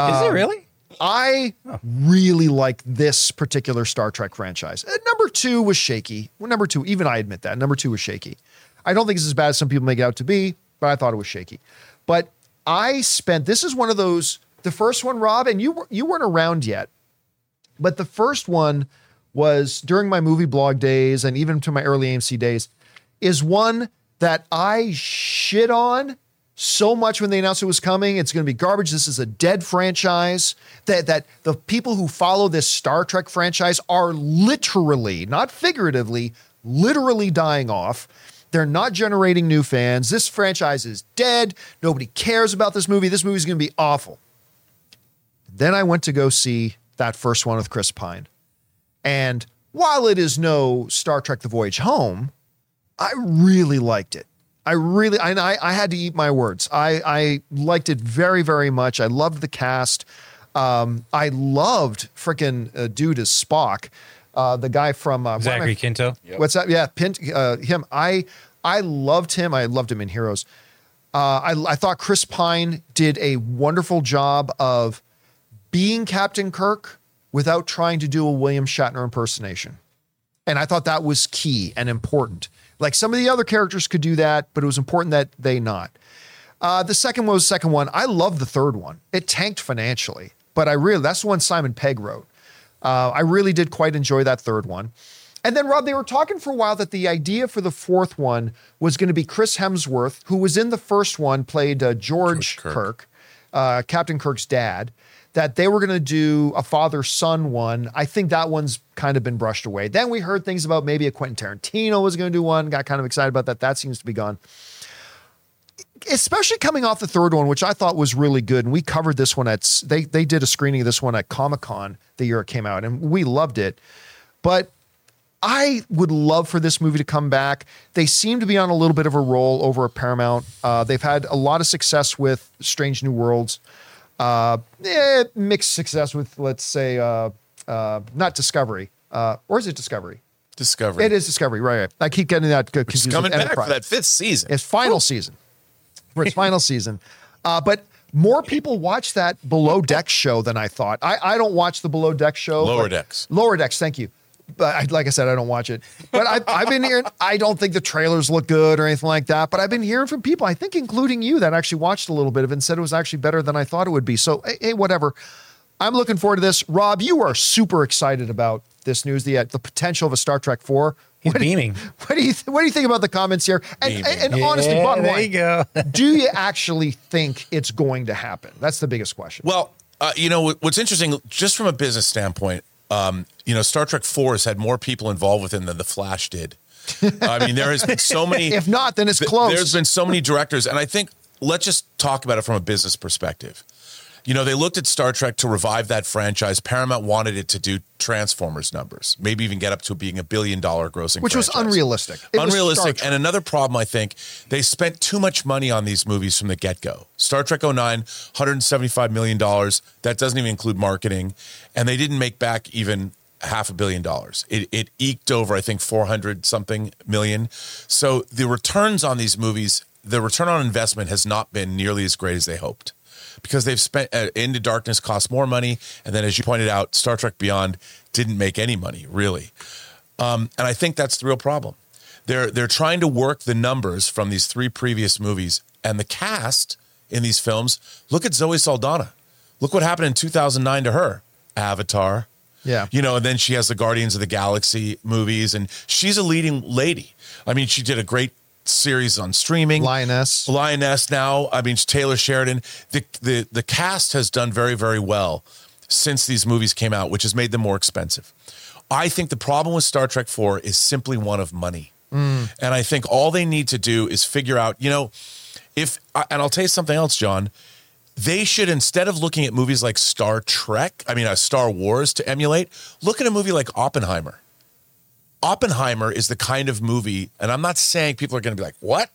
Speaker 4: Is it really?
Speaker 1: I really like this particular Star Trek franchise. Uh, number two was shaky. Well, number two, even I admit that. Number two was shaky. I don't think it's as bad as some people make it out to be, but I thought it was shaky. But I spent this is one of those the first one, Rob, and you you weren't around yet, but the first one was during my movie blog days and even to my early AMC days, is one that I shit on so much when they announced it was coming. It's going to be garbage. This is a dead franchise. That that the people who follow this Star Trek franchise are literally, not figuratively, literally dying off. They're not generating new fans. This franchise is dead. Nobody cares about this movie. This movie's going to be awful. Then I went to go see that first one with Chris Pine. And while it is no Star Trek The Voyage Home, I really liked it. I really, I, I had to eat my words. I, I liked it very, very much. I loved the cast. Um, I loved freaking uh, dude as Spock, uh, the guy from uh,
Speaker 4: Zachary Quinto.
Speaker 1: What's that? Yeah, Pint, uh, him. I I loved him. I loved him in Heroes. Uh, I I thought Chris Pine did a wonderful job of being Captain Kirk without trying to do a William Shatner impersonation, and I thought that was key and important. Like some of the other characters could do that, but it was important that they not. Uh, the second one was the second one. I love the third one. It tanked financially, but I really that's the one Simon Pegg wrote. Uh, I really did quite enjoy that third one. And then, Rob, they were talking for a while that the idea for the fourth one was going to be Chris Hemsworth, who was in the first one, played uh, George,
Speaker 2: George Kirk.
Speaker 1: Kirk, uh, Captain Kirk's dad. That they were going to do a father son one. I think that one's kind of been brushed away. Then we heard things about maybe a Quentin Tarantino was going to do one. Got kind of excited about that. That seems to be gone especially coming off the third one, which I thought was really good. And we covered this one at they they did a screening of this one at Comic Con the year it came out, and we loved it. But I would love for this movie to come back. They seem to be on a little bit of a roll over at Paramount. Uh, they've had a lot of success with Strange New Worlds. Uh, eh, mixed success with, let's say, uh, uh, not Discovery, uh, or is it Discovery?
Speaker 2: Discovery.
Speaker 1: It is Discovery, right? I keep getting that
Speaker 2: It's coming back for that fifth season.
Speaker 1: It's final season. For its final season. Uh, but more people watch that Below deck show than I thought. I, I don't watch the Below deck show.
Speaker 2: Lower Decks.
Speaker 1: Lower Decks, thank you. But I, like I said, I don't watch it. But I, I've been hearing, I don't think the trailers look good or anything like that. But I've been hearing from people, I think including you, that actually watched a little bit of it and said it was actually better than I thought it would be. So, hey, hey, whatever. I'm looking forward to this. Rob, you are super excited about this news, the, uh, the potential of a Star Trek 4.
Speaker 4: He's beaming.
Speaker 1: What do you th- What do you think about the comments here? And,
Speaker 2: Beaming.
Speaker 1: and, and honestly,
Speaker 4: Yeah,
Speaker 1: bottom
Speaker 4: there
Speaker 1: line,
Speaker 4: you go.
Speaker 1: do you actually think it's going to happen? That's the biggest question.
Speaker 2: Well, uh, you know what's interesting, just from a business standpoint, um, you know, Star Trek Four has had more people involved with it than The Flash did. I mean, there has been so many.
Speaker 1: if not, then it's
Speaker 2: th-
Speaker 1: close.
Speaker 2: There's been so many directors, and I think let's just talk about it from a business perspective. You know, they looked at Star Trek to revive that franchise. Paramount wanted it to do Transformers numbers, maybe even get up to being a billion dollar grossing,
Speaker 1: which was unrealistic. It
Speaker 2: unrealistic.
Speaker 1: Star
Speaker 2: And another problem, I think, they spent too much money on these movies from the get go. Star Trek 09, $175 million. That doesn't even include marketing. And they didn't make back even half a billion dollars. It, it eked over, I think, 400 something million. So the returns on these movies, the return on investment has not been nearly as great as they hoped because they've spent uh, Into Darkness cost more money. And then, as you pointed out, Star Trek Beyond didn't make any money, really. Um, and I think that's the real problem. They're they're trying to work the numbers from these three previous movies and the cast in these films. Look at Zoe Saldana. Look what happened in 2009 to her. Avatar.
Speaker 1: Yeah.
Speaker 2: You know, and then she has the Guardians of the Galaxy movies, and she's a leading lady. I mean, she did a great series on streaming.
Speaker 1: Lioness.
Speaker 2: Lioness now. I mean, Taylor Sheridan. The, the the cast has done very very well since these movies came out, which has made them more expensive. I think the problem with Star Trek 4 is simply one of money. And I think all they need to do is figure out, you know, if and I'll tell you something else, John. They should instead of looking at movies like Star Trek, I mean, uh, Star Wars to emulate, look at a movie like Oppenheimer. Oppenheimer is the kind of movie, and I'm not saying people are going to be like, what?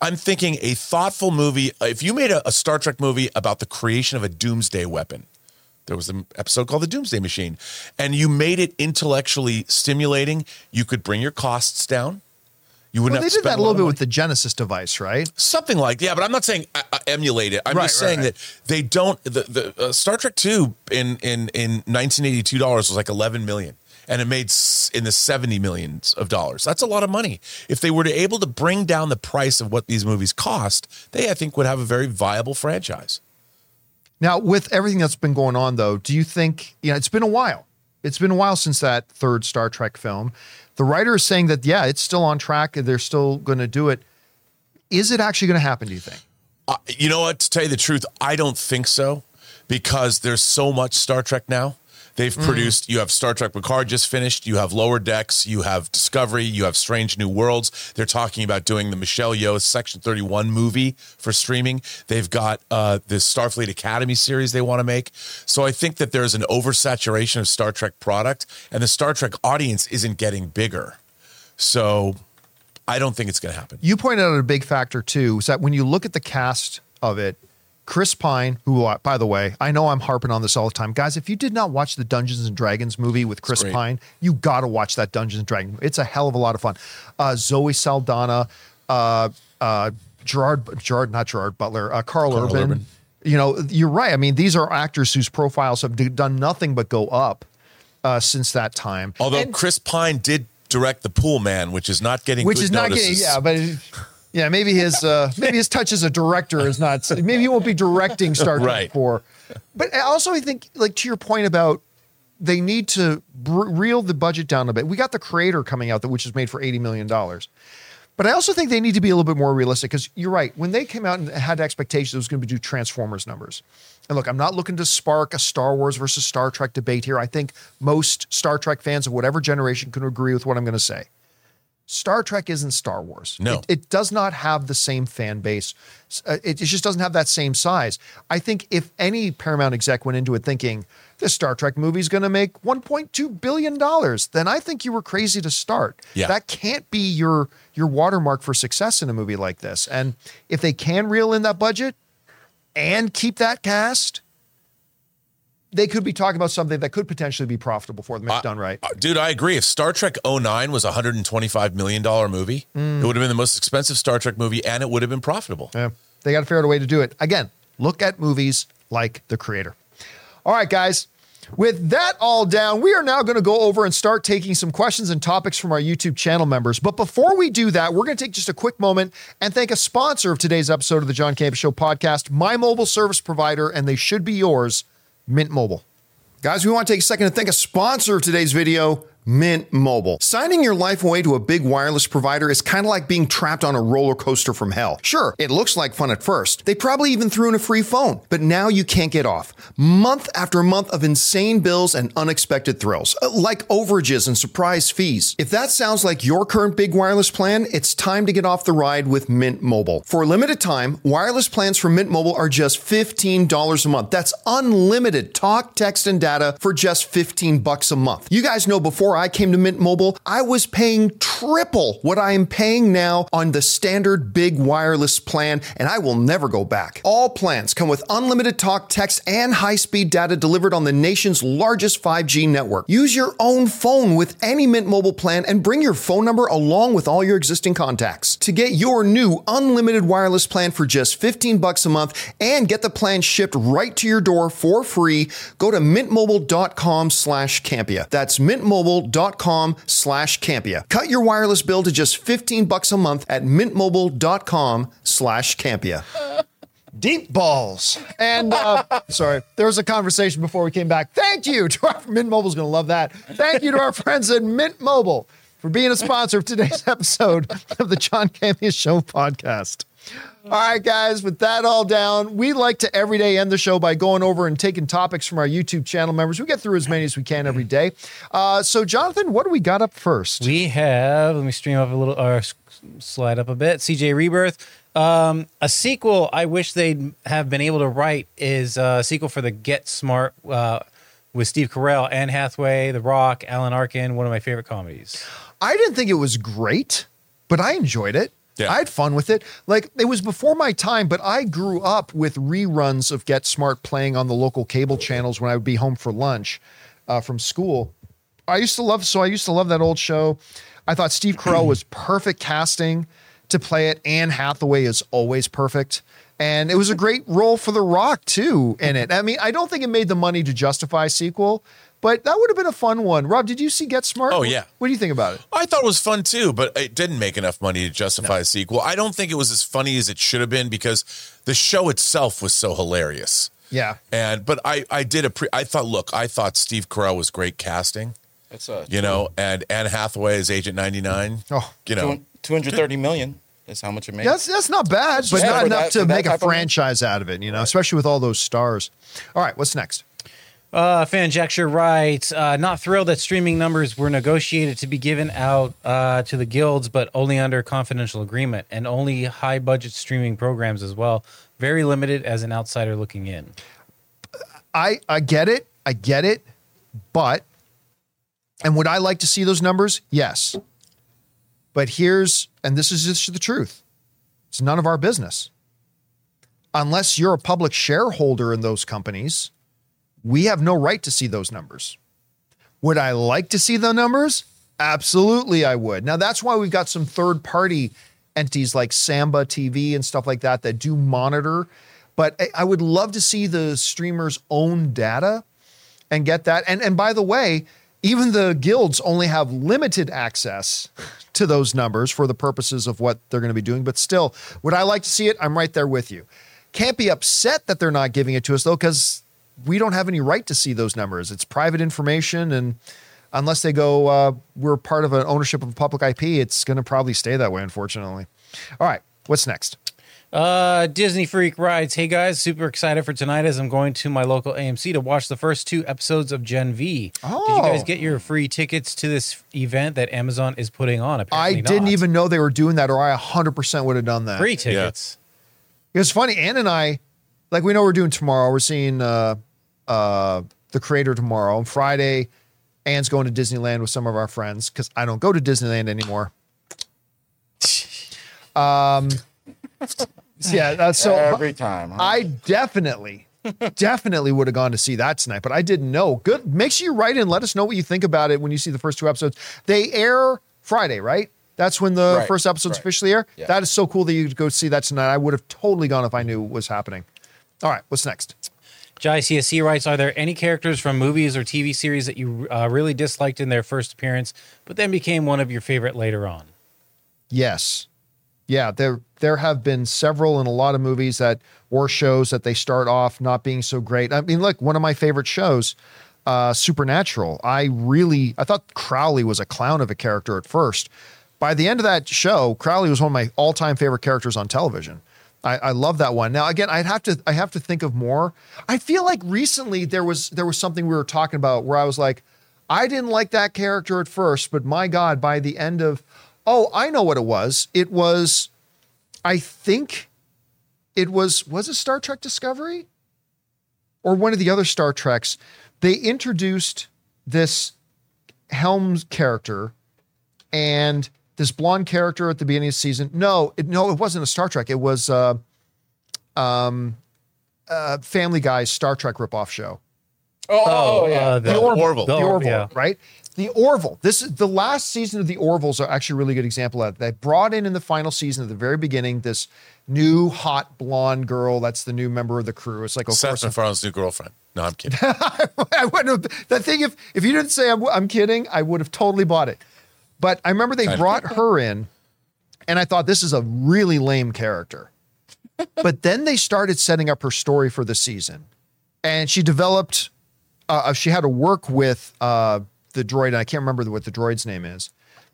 Speaker 2: I'm thinking a thoughtful movie. If you made a, a Star Trek movie about the creation of a doomsday weapon, there was an episode called The Doomsday Machine, and you made it intellectually stimulating, you could bring your costs down. You wouldn't
Speaker 1: Well, they
Speaker 2: have to
Speaker 1: did that a little bit with the Genesis device, right?
Speaker 2: something like yeah but i'm not saying uh, uh, emulate it i'm
Speaker 1: Right,
Speaker 2: just saying
Speaker 1: right.
Speaker 2: that they don't the, the uh, star trek 2 in in in 1982 dollars was like 11 million and it made in the 70 millions of dollars that's a lot of money if they were to able to bring down the price of what these movies cost they i think would have a very viable franchise
Speaker 1: Now, with everything that's been going on, though, do you think, you know, it's been a while. It's been a while since that third Star Trek film. The writer is saying that, yeah, it's still on track. And they're still going to do it. Is it actually going to happen, do you think?
Speaker 2: Uh, you know what? To tell you the truth, I don't think so because there's so much Star Trek now. They've produced, you have Star Trek Picard just finished, you have Lower Decks, you have Discovery, you have Strange New Worlds. They're talking about doing the Michelle Yeoh Section 31 movie for streaming. They've got uh, this Starfleet Academy series they want to make. So I think that there's an oversaturation of Star Trek product, and the Star Trek audience isn't getting bigger. So I don't think it's going to happen.
Speaker 1: You pointed out a big factor, too, is that when you look at the cast of it, Chris Pine, who, uh, by the way, I know I'm harping on this all the time. Guys, if you did not watch the Dungeons and Dragons movie with Chris. Pine, you got to watch that Dungeons and Dragons. It's a hell of a lot of fun. Uh, Zoe Saldana, uh, uh, Gerard, Gerard, not Gerard Butler, uh, Karl,
Speaker 2: Karl
Speaker 1: Urban.
Speaker 2: Urban.
Speaker 1: You know, you're right. I mean, these are actors whose profiles have done nothing but go up uh, since that time.
Speaker 2: Although
Speaker 1: And-
Speaker 2: Chris Pine did direct The Pool Man, which is not getting
Speaker 1: which is not
Speaker 2: notices.
Speaker 1: getting yeah but yeah maybe his uh maybe his touch as a director is not maybe he won't be directing star trek
Speaker 2: Right.
Speaker 1: 4 but also i think like to your point about they need to br- reel the budget down a bit we got the creator coming out that which is made for 80 million dollars but I also think they need to be a little bit more realistic because you're right. When they came out and had expectations, it was going to do Transformers numbers. And look, I'm not looking to spark a Star Wars versus Star Trek debate here. I think most Star Trek fans of whatever generation can agree with what I'm going to say. Star Trek isn't Star Wars.
Speaker 2: No.
Speaker 1: It, it does not have the same fan base. Uh, It, it just doesn't have that same size. I think if any Paramount exec went into it thinking this Star Trek movie is going to make 1.2 billion dollars, then I think you were crazy to start.
Speaker 2: Yeah.
Speaker 1: That can't be your your watermark for success in a movie like this. And if they can reel in that budget and keep that cast, they could be talking about something that could potentially be profitable for them if done right.
Speaker 2: Uh, Dude, I agree. If Star Trek 09 was a $125 million movie,
Speaker 1: Mm.
Speaker 2: it would have been the most expensive Star Trek movie and it would have been profitable.
Speaker 1: Yeah. They got to figure out a way to do it. Again, look at movies like The Creator. All right, guys. With that all down, we are now going to go over and start taking some questions and topics from our YouTube channel members. But before we do that, we're going to take just a quick moment and thank a sponsor of today's episode of the John Campea Show podcast, my mobile service provider, and they should be yours, Mint Mobile. Guys, we want to take a second to thank a sponsor of today's video, Mint Mobile. Signing your life away to a big wireless provider is kind of like being trapped on a roller coaster from hell. Sure, it looks like fun at first. They probably even threw in a free phone, but now you can't get off. Month after month of insane bills and unexpected thrills, uh, like overages and surprise fees. If that sounds like your current big wireless plan, it's time to get off the ride with Mint Mobile. For a limited time, wireless plans from Mint Mobile are just $15 a month. That's unlimited talk, text, and data for just 15 bucks a month. You guys know before I came to Mint Mobile, I was paying triple what I am paying now on the standard big wireless plan, and I will never go back. All plans come with unlimited talk, text, and high-speed data delivered on the nation's largest 5G network. Use your own phone with any Mint Mobile plan and bring your phone number along with all your existing contacts. To get your new unlimited wireless plan for just 15 bucks a month and get the plan shipped right to your door for free, go to mintmobile.com slash Campea. That's mintmobile.com slash Campea. Cut your wireless bill to just 15 bucks a month at mintmobile.com slash Campea. Deep balls. And uh, sorry, there was a conversation before we came back. Thank you to our Mint Mobile's going to love that. Thank you to our friends at Mint Mobile for being a sponsor of today's episode of the John Campea Show podcast. All right, guys, with that all down, we like to every day end the show by going over and taking topics from our YouTube channel members. We get through as many as we can every day. Uh, so, Jonathan, what do we got up first?
Speaker 4: We have, let me stream up a little, or slide up a bit. CJ Rebirth. Um, a sequel I wish they'd have been able to write is a sequel for the Get Smart uh, with Steve Carell, Anne Hathaway, The Rock, Alan Arkin, one of my favorite comedies.
Speaker 1: I didn't think it was great, but I enjoyed it.
Speaker 2: Yeah.
Speaker 1: I had fun with it. Like it was before my time, but I grew up with reruns of Get Smart playing on the local cable channels when I would be home for lunch uh, from school. I used to love. So I used to love that old show. I thought Steve Carell was perfect casting to play it. Anne Hathaway is always perfect. And it was a great role for The Rock too in it. I mean, I don't think it made the money to justify a sequel, but that would have been a fun one. Rob, did you see Get Smart?
Speaker 2: Oh, yeah.
Speaker 1: What do you think about it?
Speaker 2: I thought it was fun too, but it didn't make enough money to justify a sequel. I don't think it was as funny as it should have been because the show itself was so hilarious.
Speaker 1: Yeah.
Speaker 2: And but I I did a I thought look I thought Steve Carell was great casting.
Speaker 5: That's uh,
Speaker 2: You know, and Anne Hathaway is Agent ninety nine.
Speaker 1: Oh,
Speaker 2: you know,
Speaker 5: two hundred thirty million is how much it made.
Speaker 1: That's that's not bad, but
Speaker 5: Yeah,
Speaker 1: not enough
Speaker 5: that-
Speaker 1: to make a
Speaker 5: type of
Speaker 1: franchise out of it, you know, especially with all those stars. All right, what's next?
Speaker 4: Uh, Fanjecture writes, uh, not thrilled that streaming numbers were negotiated to be given out uh, to the guilds, but only under confidential agreement and only high budget streaming programs as well. Very limited as an outsider looking in.
Speaker 1: I I get it. I get it. But and would I like to see those numbers? Yes. But here's and this is just the truth. It's none of our business. Unless you're a public shareholder in those companies, we have no right to see those numbers. Would I like to see the numbers? Absolutely, I would. Now, that's why we've got some third party entities like Samba TV and stuff like that that do monitor. But I- would love to see the streamers' own data and get that. And, and by the way, even the guilds only have limited access to those numbers for the purposes of what they're going to be doing. But still, would I like to see it? I'm right there with you. Can't be upset that they're not giving it to us though, because we don't have any right to see those numbers. It's private information, and unless they go, uh, we're part of an ownership of a public IP, it's going to probably stay that way, unfortunately. All right, what's next?
Speaker 4: Uh, Disney Freak Rides. Hey guys, super excited for tonight as I'm going to my local AMC to watch the first two episodes of Gen V. Oh. Did
Speaker 1: Oh.
Speaker 4: you guys get your free tickets to this event that Amazon is putting on?
Speaker 1: I
Speaker 4: Apparently
Speaker 1: didn't
Speaker 4: not.
Speaker 1: even know they were doing that, or I 100% would have done that.
Speaker 4: free tickets.
Speaker 1: It was funny. Ann and I, like, we know we're doing tomorrow. We're seeing uh, uh, the creator tomorrow. On Friday, Anne's going to Disneyland with some of our friends because I don't go to Disneyland anymore. Um, yeah, that's so.
Speaker 5: Every time. Huh?
Speaker 1: I definitely, definitely would have gone to see that tonight, but I didn't know. Good. Make sure you write in. Let us know what you think about it when you see the first two episodes. They air Friday, right? That's when the
Speaker 5: Right,
Speaker 1: first episodes
Speaker 5: right.
Speaker 1: officially air.
Speaker 5: Yeah.
Speaker 1: That is so cool that you could go see that tonight. I would have totally gone if I knew what was happening. All right, what's next?
Speaker 4: Jai CSC writes, Are there any characters from movies or TV series that you uh, really disliked in their first appearance, but then became one of your favorite later on?
Speaker 1: Yes. Yeah, there there have been several in a lot of movies that or shows that they start off not being so great. I mean, look, one of my favorite shows, uh, Supernatural. I really I thought Crowley was a clown of a character at first. By the end of that show, Crowley was one of my all-time favorite characters on television. I, I love that one. Now, again, I'd have to I have to think of more. I feel like recently there was there was something we were talking about where I was like, I didn't like that character at first, but my God, by the end of oh, I know what it was. It was, I think it was was it Star Trek Discovery? Or one of the other Star Treks. They introduced this Helms character and this blonde character at the beginning of the season. No, it, no, it wasn't a Star Trek. It was uh, um, uh, Family Guy's Star Trek ripoff show.
Speaker 5: oh, oh, yeah.
Speaker 4: uh,
Speaker 1: The Orville,
Speaker 2: Orville.
Speaker 1: the
Speaker 4: The
Speaker 1: Orville,
Speaker 4: yeah.
Speaker 1: right? The Orville. This is the last season of the Orville's are actually a really good example of that. They brought in in the final season at the very beginning this new hot blonde girl. That's the new member of the crew. It's like, of
Speaker 2: Seth
Speaker 1: course,
Speaker 2: MacFarlane's new girlfriend. No, I'm kidding.
Speaker 1: I wouldn't have, that thing. If if you didn't say I'm, I'm kidding, I would have totally bought it. But I remember they brought her in, and I thought this is a really lame character. but then they started setting up her story for the season, and she developed. Uh, she had to work with uh, the droid, and I can't remember what the droid's name is,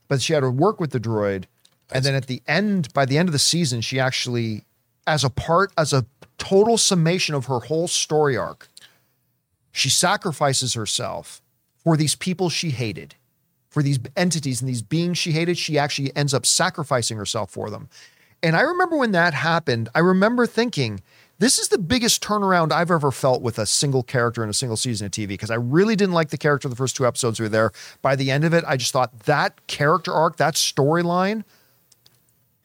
Speaker 1: but she had to work with the droid, and then at the end, by the end of the season, she actually, as a part, as a total summation of her whole story arc, she sacrifices herself for these people she hated, for these entities and these beings she hated. She actually ends up sacrificing herself for them. And I remember when that happened, I remember thinking, this is the biggest turnaround I've ever felt with a single character in a single season of TV because I really didn't like the character the first two episodes we were there. By the end of it, I just thought that character arc, that storyline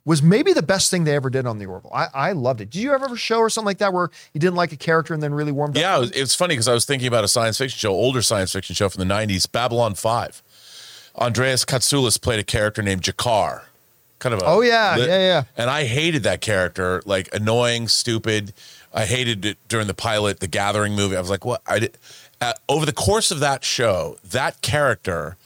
Speaker 1: was maybe the best thing they ever did on the Orville. I, I loved it. Did you ever have a show or something like that where you didn't like a character and then really warmed
Speaker 2: Yeah,
Speaker 1: up?
Speaker 2: it was, it's funny because I was thinking about a science fiction show, older science fiction show from the '90s, Babylon Five. Andreas Katsulas played a character named G'Kar, kind of a
Speaker 1: Oh, yeah, yeah, yeah.
Speaker 2: And I hated that character, like annoying, stupid. I hated it during the pilot, the Gathering movie. I was like, what? I did. Uh, over the course of that show, that character,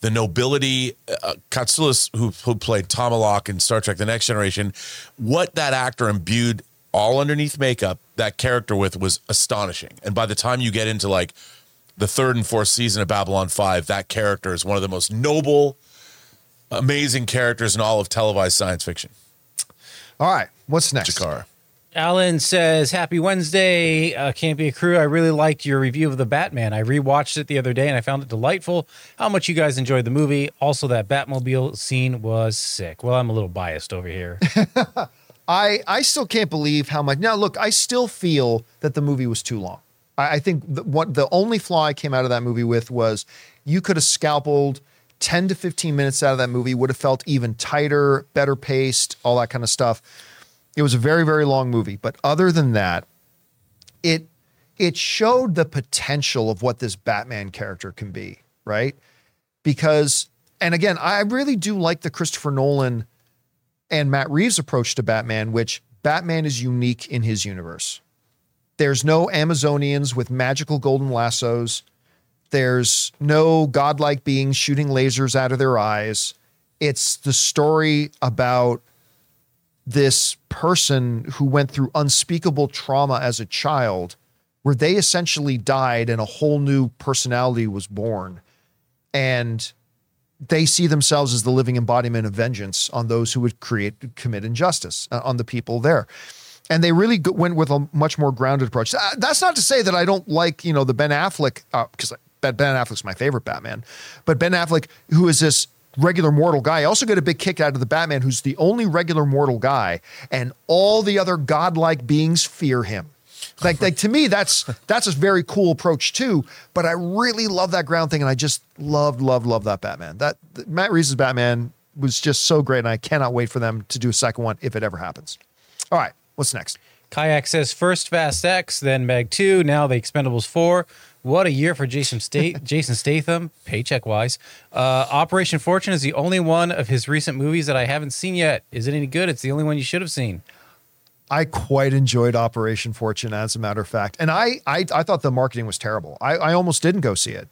Speaker 2: the nobility, uh, Katsulas, who who played Tomalak in Star Trek: The Next Generation, what that actor imbued all underneath makeup that character with was astonishing. And by the time you get into like the third and fourth season of Babylon 5, that character is one of the most noble, amazing characters in all of televised science fiction.
Speaker 1: All right, what's next?
Speaker 2: G'Kar.
Speaker 4: Alan says, Happy Wednesday. Uh, can't be a crew. I really liked your review of The Batman. I rewatched it the other day and I found it delightful how much you guys enjoyed the movie. Also, that Batmobile scene was sick. Well, I'm a little biased over here.
Speaker 1: I I still can't believe how much. Now, look, I still feel that the movie was too long. I, think the, what the only flaw I came out of that movie with was you could have scalpeled ten to fifteen minutes out of that movie. Would have felt even tighter, better paced, all that kind of stuff. It was a very very long movie, but other than that, it it showed the potential of what this Batman character can be, right? Because and again, I really do like the Christopher Nolan and Matt Reeves' approach to Batman, which Batman is unique in his universe. There's no Amazonians with magical golden lassos. There's no godlike beings shooting lasers out of their eyes. It's the story about this person who went through unspeakable trauma as a child, where they essentially died and a whole new personality was born. And they see themselves as the living embodiment of vengeance on those who would create commit injustice uh, on the people there and they really went with a much more grounded approach Uh, that's not to say that i don't like you know the ben affleck because ben ben affleck's my favorite batman but ben affleck who is this regular mortal guy I also get a big kick out of the batman who's the only regular mortal guy and all the other godlike beings fear him like, like to me, that's that's a very cool approach too. But I really love that ground thing, and I just loved, loved, loved that Batman. That Matt Reeves' Batman was just so great, and I cannot wait for them to do a second one if it ever happens. All right, what's next?
Speaker 4: Kayak says, First Fast X, then Meg 2, now The Expendables 4. What a year for Jason, State, Jason Statham, paycheck wise. Uh, Operation Fortune is the only one of his recent movies that I haven't seen yet. Is it any good? It's the only one you should have seen.
Speaker 1: I quite enjoyed Operation Fortune, as a matter of fact, and I I, I thought the marketing was terrible. I, I almost didn't go see it,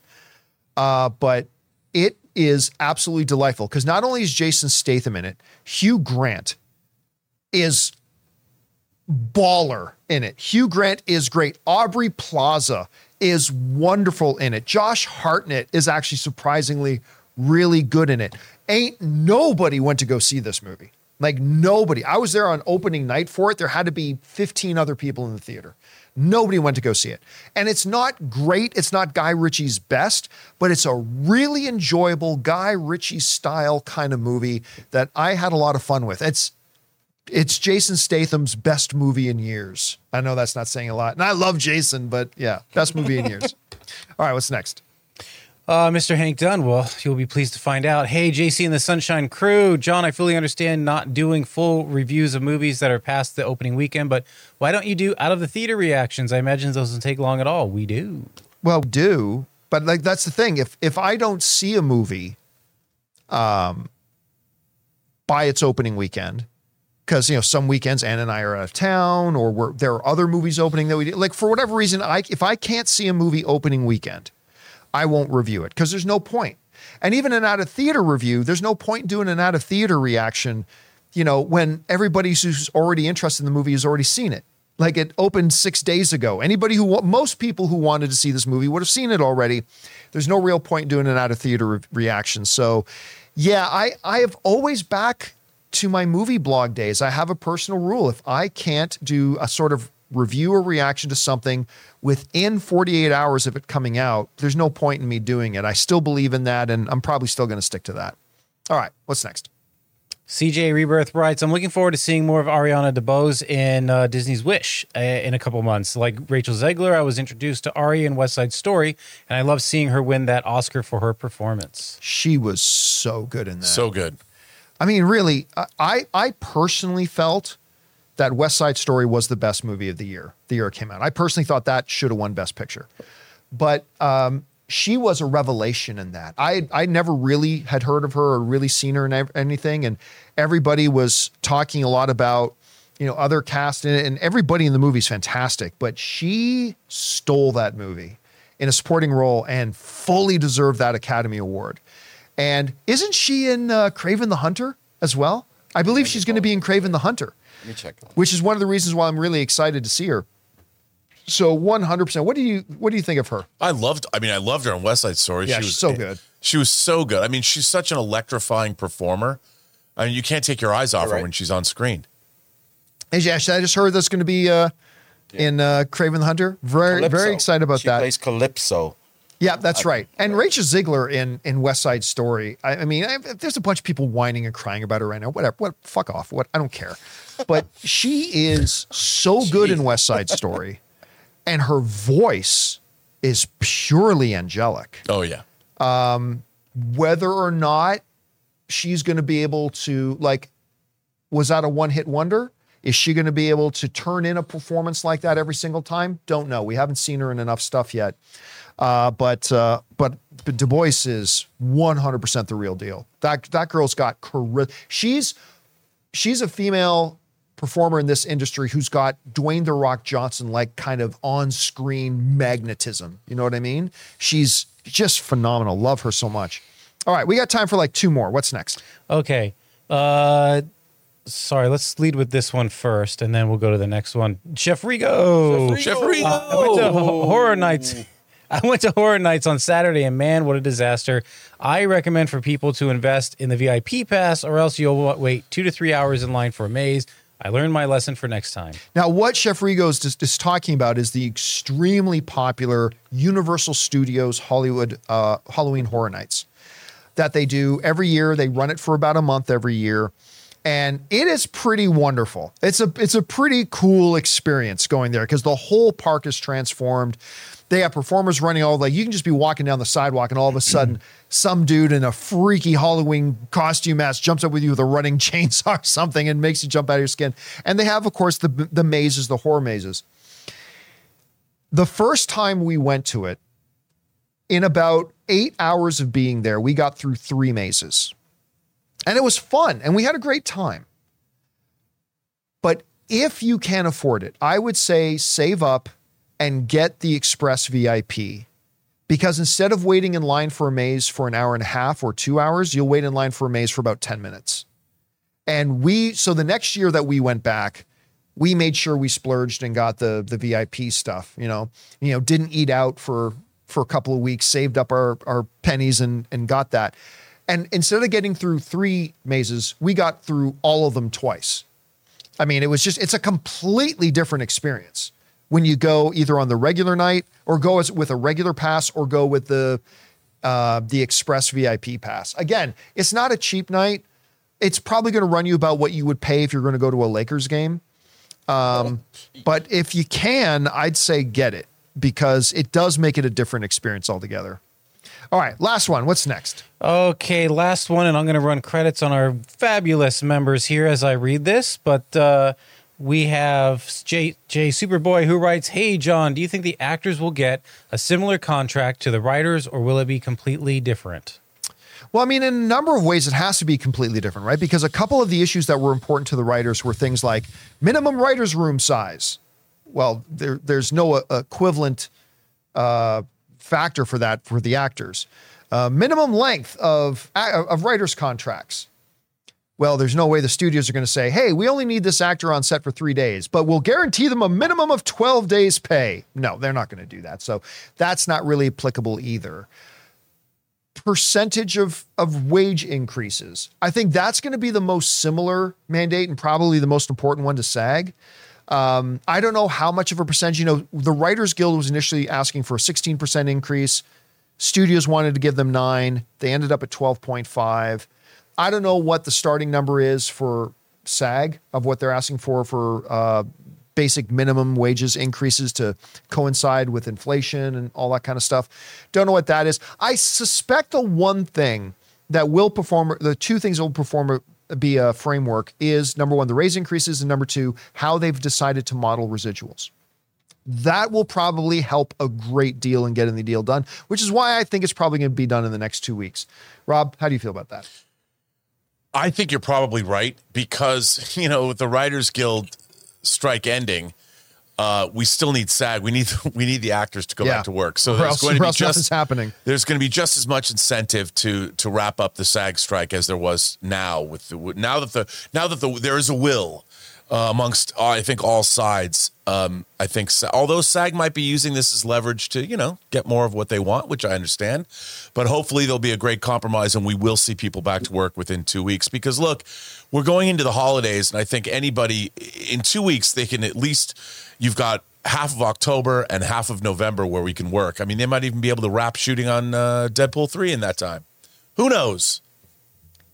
Speaker 1: uh, but it is absolutely delightful because not only is Jason Statham in it, Hugh Grant is baller in it. Hugh Grant is great. Aubrey Plaza is wonderful in it. Josh Hartnett is actually surprisingly really good in it. Ain't nobody went to go see this movie. Like nobody. I was there on opening night for it. There had to be 15 other people in the theater. Nobody went to go see it. And it's not great. It's not Guy Ritchie's best, but it's a really enjoyable Guy Ritchie style kind of movie that I had a lot of fun with. It's it's Jason Statham's best movie in years. I know that's not saying a lot. And I love Jason, but yeah, best movie in years. All right, what's next?
Speaker 4: Uh, Mr. Hank Dunn, well, you'll be pleased to find out. Hey, JC and the Sunshine Crew. John, I fully understand not doing full reviews of movies that are past the opening weekend, but why don't you do out of the theater reactions? I imagine those don't take long at all. We do.
Speaker 1: Well, do, but like that's the thing. If if I don't see a movie um by its opening weekend, because you know some weekends Ann and I are out of town, or there are other movies opening that we like for whatever reason, I if I can't see a movie opening weekend, I won't review it because there's no point. And even an out of theater review, there's no point doing an out of theater reaction, you know, when everybody who's already interested in the movie has already seen it. Like it opened six days ago. Anybody who, most people who wanted to see this movie would have seen it already. There's no real point doing an out of theater re- reaction. So, yeah, I, I have always back to my movie blog days. I have a personal rule. If I can't do a sort of review or reaction to something within 48 hours of it coming out, there's no point in me doing it. I still believe in that, and I'm probably still going to stick to that. All right, what's next?
Speaker 4: CJ Rebirth writes, I'm looking forward to seeing more of Ariana DeBose in uh, Disney's Wish uh, in a couple months. Like Rachel Zegler, I was introduced to Ari in West Side Story, and I love seeing her win that Oscar for her performance.
Speaker 1: She was so good in that.
Speaker 2: So good.
Speaker 1: I mean, really, I I personally felt that West Side Story was the best movie of the year, the year it came out. I personally thought that should have won Best Picture, but um, she was a revelation in that. I I never really had heard of her or really seen her in anything, and everybody was talking a lot about you know other cast in it, and everybody in the movie is fantastic, but she stole that movie in a supporting role and fully deserved that Academy Award. And isn't she in uh, Kraven the Hunter as well? I believe she's going to be in Kraven the Hunter
Speaker 5: Let me check.
Speaker 1: which is one of the reasons why I'm really excited to see her. So 100%. What do you what do you think of her?
Speaker 2: I loved. I mean, I loved her on West Side Story.
Speaker 1: Yeah,
Speaker 2: she
Speaker 1: she's
Speaker 2: was
Speaker 1: so good.
Speaker 2: She was so good. I mean, she's such an electrifying performer. I mean, you can't take your eyes off her when she's on screen.
Speaker 1: And yeah, I just heard that's going to be uh, in uh, Kraven the Hunter. Very
Speaker 5: Calypso.
Speaker 1: very excited about
Speaker 5: she
Speaker 1: that.
Speaker 5: plays Calypso.
Speaker 1: Yeah, that's uh, right. And Rachel Zegler in in West Side Story. I, I mean, I, there's a bunch of people whining and crying about her right now. Whatever. What? Fuck off. What? I don't care. But she is so good in West Side Story, and her voice is purely angelic.
Speaker 2: Oh yeah.
Speaker 1: Um, whether or not she's going to be able to like was that a one hit wonder is she going to be able to turn in a performance like that every single time don't know we haven't seen her in enough stuff yet uh, but uh, but but Du Bois is 100% the real deal that that girl's got charisma she's she's a female performer in this industry who's got Dwayne the Rock Johnson like kind of on-screen magnetism. You know what I mean? She's just phenomenal. Love her so much. All right, we got time for like two more. What's next?
Speaker 4: Okay. Uh, sorry, let's lead with this one first, and then we'll go to the next one. Chef Rigo.
Speaker 2: Chef Rigo.
Speaker 4: Uh, I went to Horror Nights. I went to Horror Nights on Saturday, and man, what a disaster! I recommend for people to invest in the VIP pass, or else you'll wait two to three hours in line for a maze. I learned my lesson for next time.
Speaker 1: Now, what Chef Rigo is, is, talking about is the extremely popular Universal Studios Hollywood uh, Halloween Horror Nights that they do every year. They run it for about a month every year, and it is pretty wonderful. It's a it's a pretty cool experience going there because the whole park is transformed. They have performers running all like you can just be walking down the sidewalk and all of a sudden some dude in a freaky Halloween costume mask jumps up with you with a running chainsaw or something and makes you jump out of your skin. And they have, of course, the the mazes, the horror mazes. The first time we went to it, in about eight hours of being there, we got through three mazes. And it was fun and we had a great time. But if you can afford it, I would say save up and get the Express VIP because instead of waiting in line for a maze for an hour and a half or two hours, you'll wait in line for a maze for about 10 minutes. And we, so the next year that we went back, we made sure we splurged and got the the VIP stuff, you know, you know, didn't eat out for for a couple of weeks, saved up our our pennies and and got that. And instead of getting through three mazes, we got through all of them twice. I mean, it was just it's a completely different experience when you go either on the regular night or go as with a regular pass or go with the uh, the express VIP pass. Again, it's not a cheap night. It's probably going to run you about what you would pay if you're going to go to a Lakers game. Um, but if you can, I'd say get it because it does make it a different experience altogether. All right, last one. What's next?
Speaker 4: Okay, last one, and I'm going to run credits on our fabulous members here as I read this. But uh, we have Jay, J Superboy who writes, "Hey John, do you think the actors will get a similar contract to the writers, or will it be completely different?"
Speaker 1: Well, I mean, in a number of ways, it has to be completely different, right? Because a couple of the issues that were important to the writers were things like minimum writers' room size. Well, there, there's no equivalent uh, factor for that for the actors. Uh, minimum length of of writers' contracts. Well, there's no way the studios are going to say, "Hey, we only need this actor on set for three days, but we'll guarantee them a minimum of 12 days' pay." No, they're not going to do that. So that's not really applicable either percentage of of wage increases. I think that's going to be the most similar mandate and probably the most important one to SAG. Um, I don't know how much of a percentage. You know, the Writers Guild was initially asking for a 16% increase. Studios wanted to give them nine. They ended up at 12.5. I don't know what the starting number is for SAG of what they're asking for for uh, basic minimum wages increases to coincide with inflation and all that kind of stuff. Don't know what that is. I suspect the one thing that will perform, the two things that will perform be a framework is number one, the raise increases, and number two, how they've decided to model residuals. That will probably help a great deal in getting the deal done, which is why I think it's probably going to be done in the next two weeks. Rob, how do you feel about that?
Speaker 2: I think you're probably right because you know with the Writers Guild strike ending, uh, we still need SAG. We need we need the actors to go
Speaker 1: Yeah.
Speaker 2: back to work. So
Speaker 1: Or
Speaker 2: there's
Speaker 1: else-
Speaker 2: going to be just
Speaker 1: happening.
Speaker 2: There's going to be just as much incentive to to wrap up the SAG strike as there was now with the now that the now that the there is a will uh, amongst uh, I think all sides. Um, I think although SAG might be using this as leverage to you know get more of what they want, which I understand, but hopefully there'll be a great compromise and we will see people back to work within two weeks. Because look, we're going into the holidays, and I think anybody in two weeks they can at least you've got half of October and half of November where we can work. I mean, they might even be able to wrap shooting on uh, Deadpool three in that time. Who knows?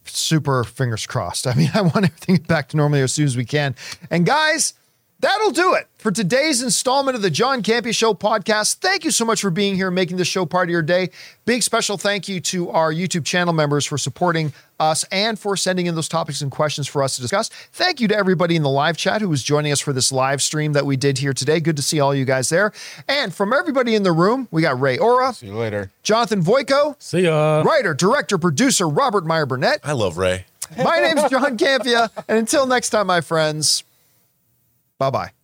Speaker 1: Super fingers crossed. I mean, I want everything back to normal as soon as we can. And guys, that'll do it for today's installment of the John Campea Show podcast. Thank you so much for being here and making this show part of your day. Big special thank you to our YouTube channel members for supporting us and for sending in those topics and questions for us to discuss. Thank you to everybody in the live chat who was joining us for this live stream that we did here today. Good to see all you guys there. And from everybody in the room, we got Ray Ora,
Speaker 5: See you later.
Speaker 1: Jonathan Voico,
Speaker 4: See ya.
Speaker 1: writer, director, producer Robert Meyer Burnett,
Speaker 2: I love Ray.
Speaker 1: my name's John Campea, and until next time, my friends, bye bye.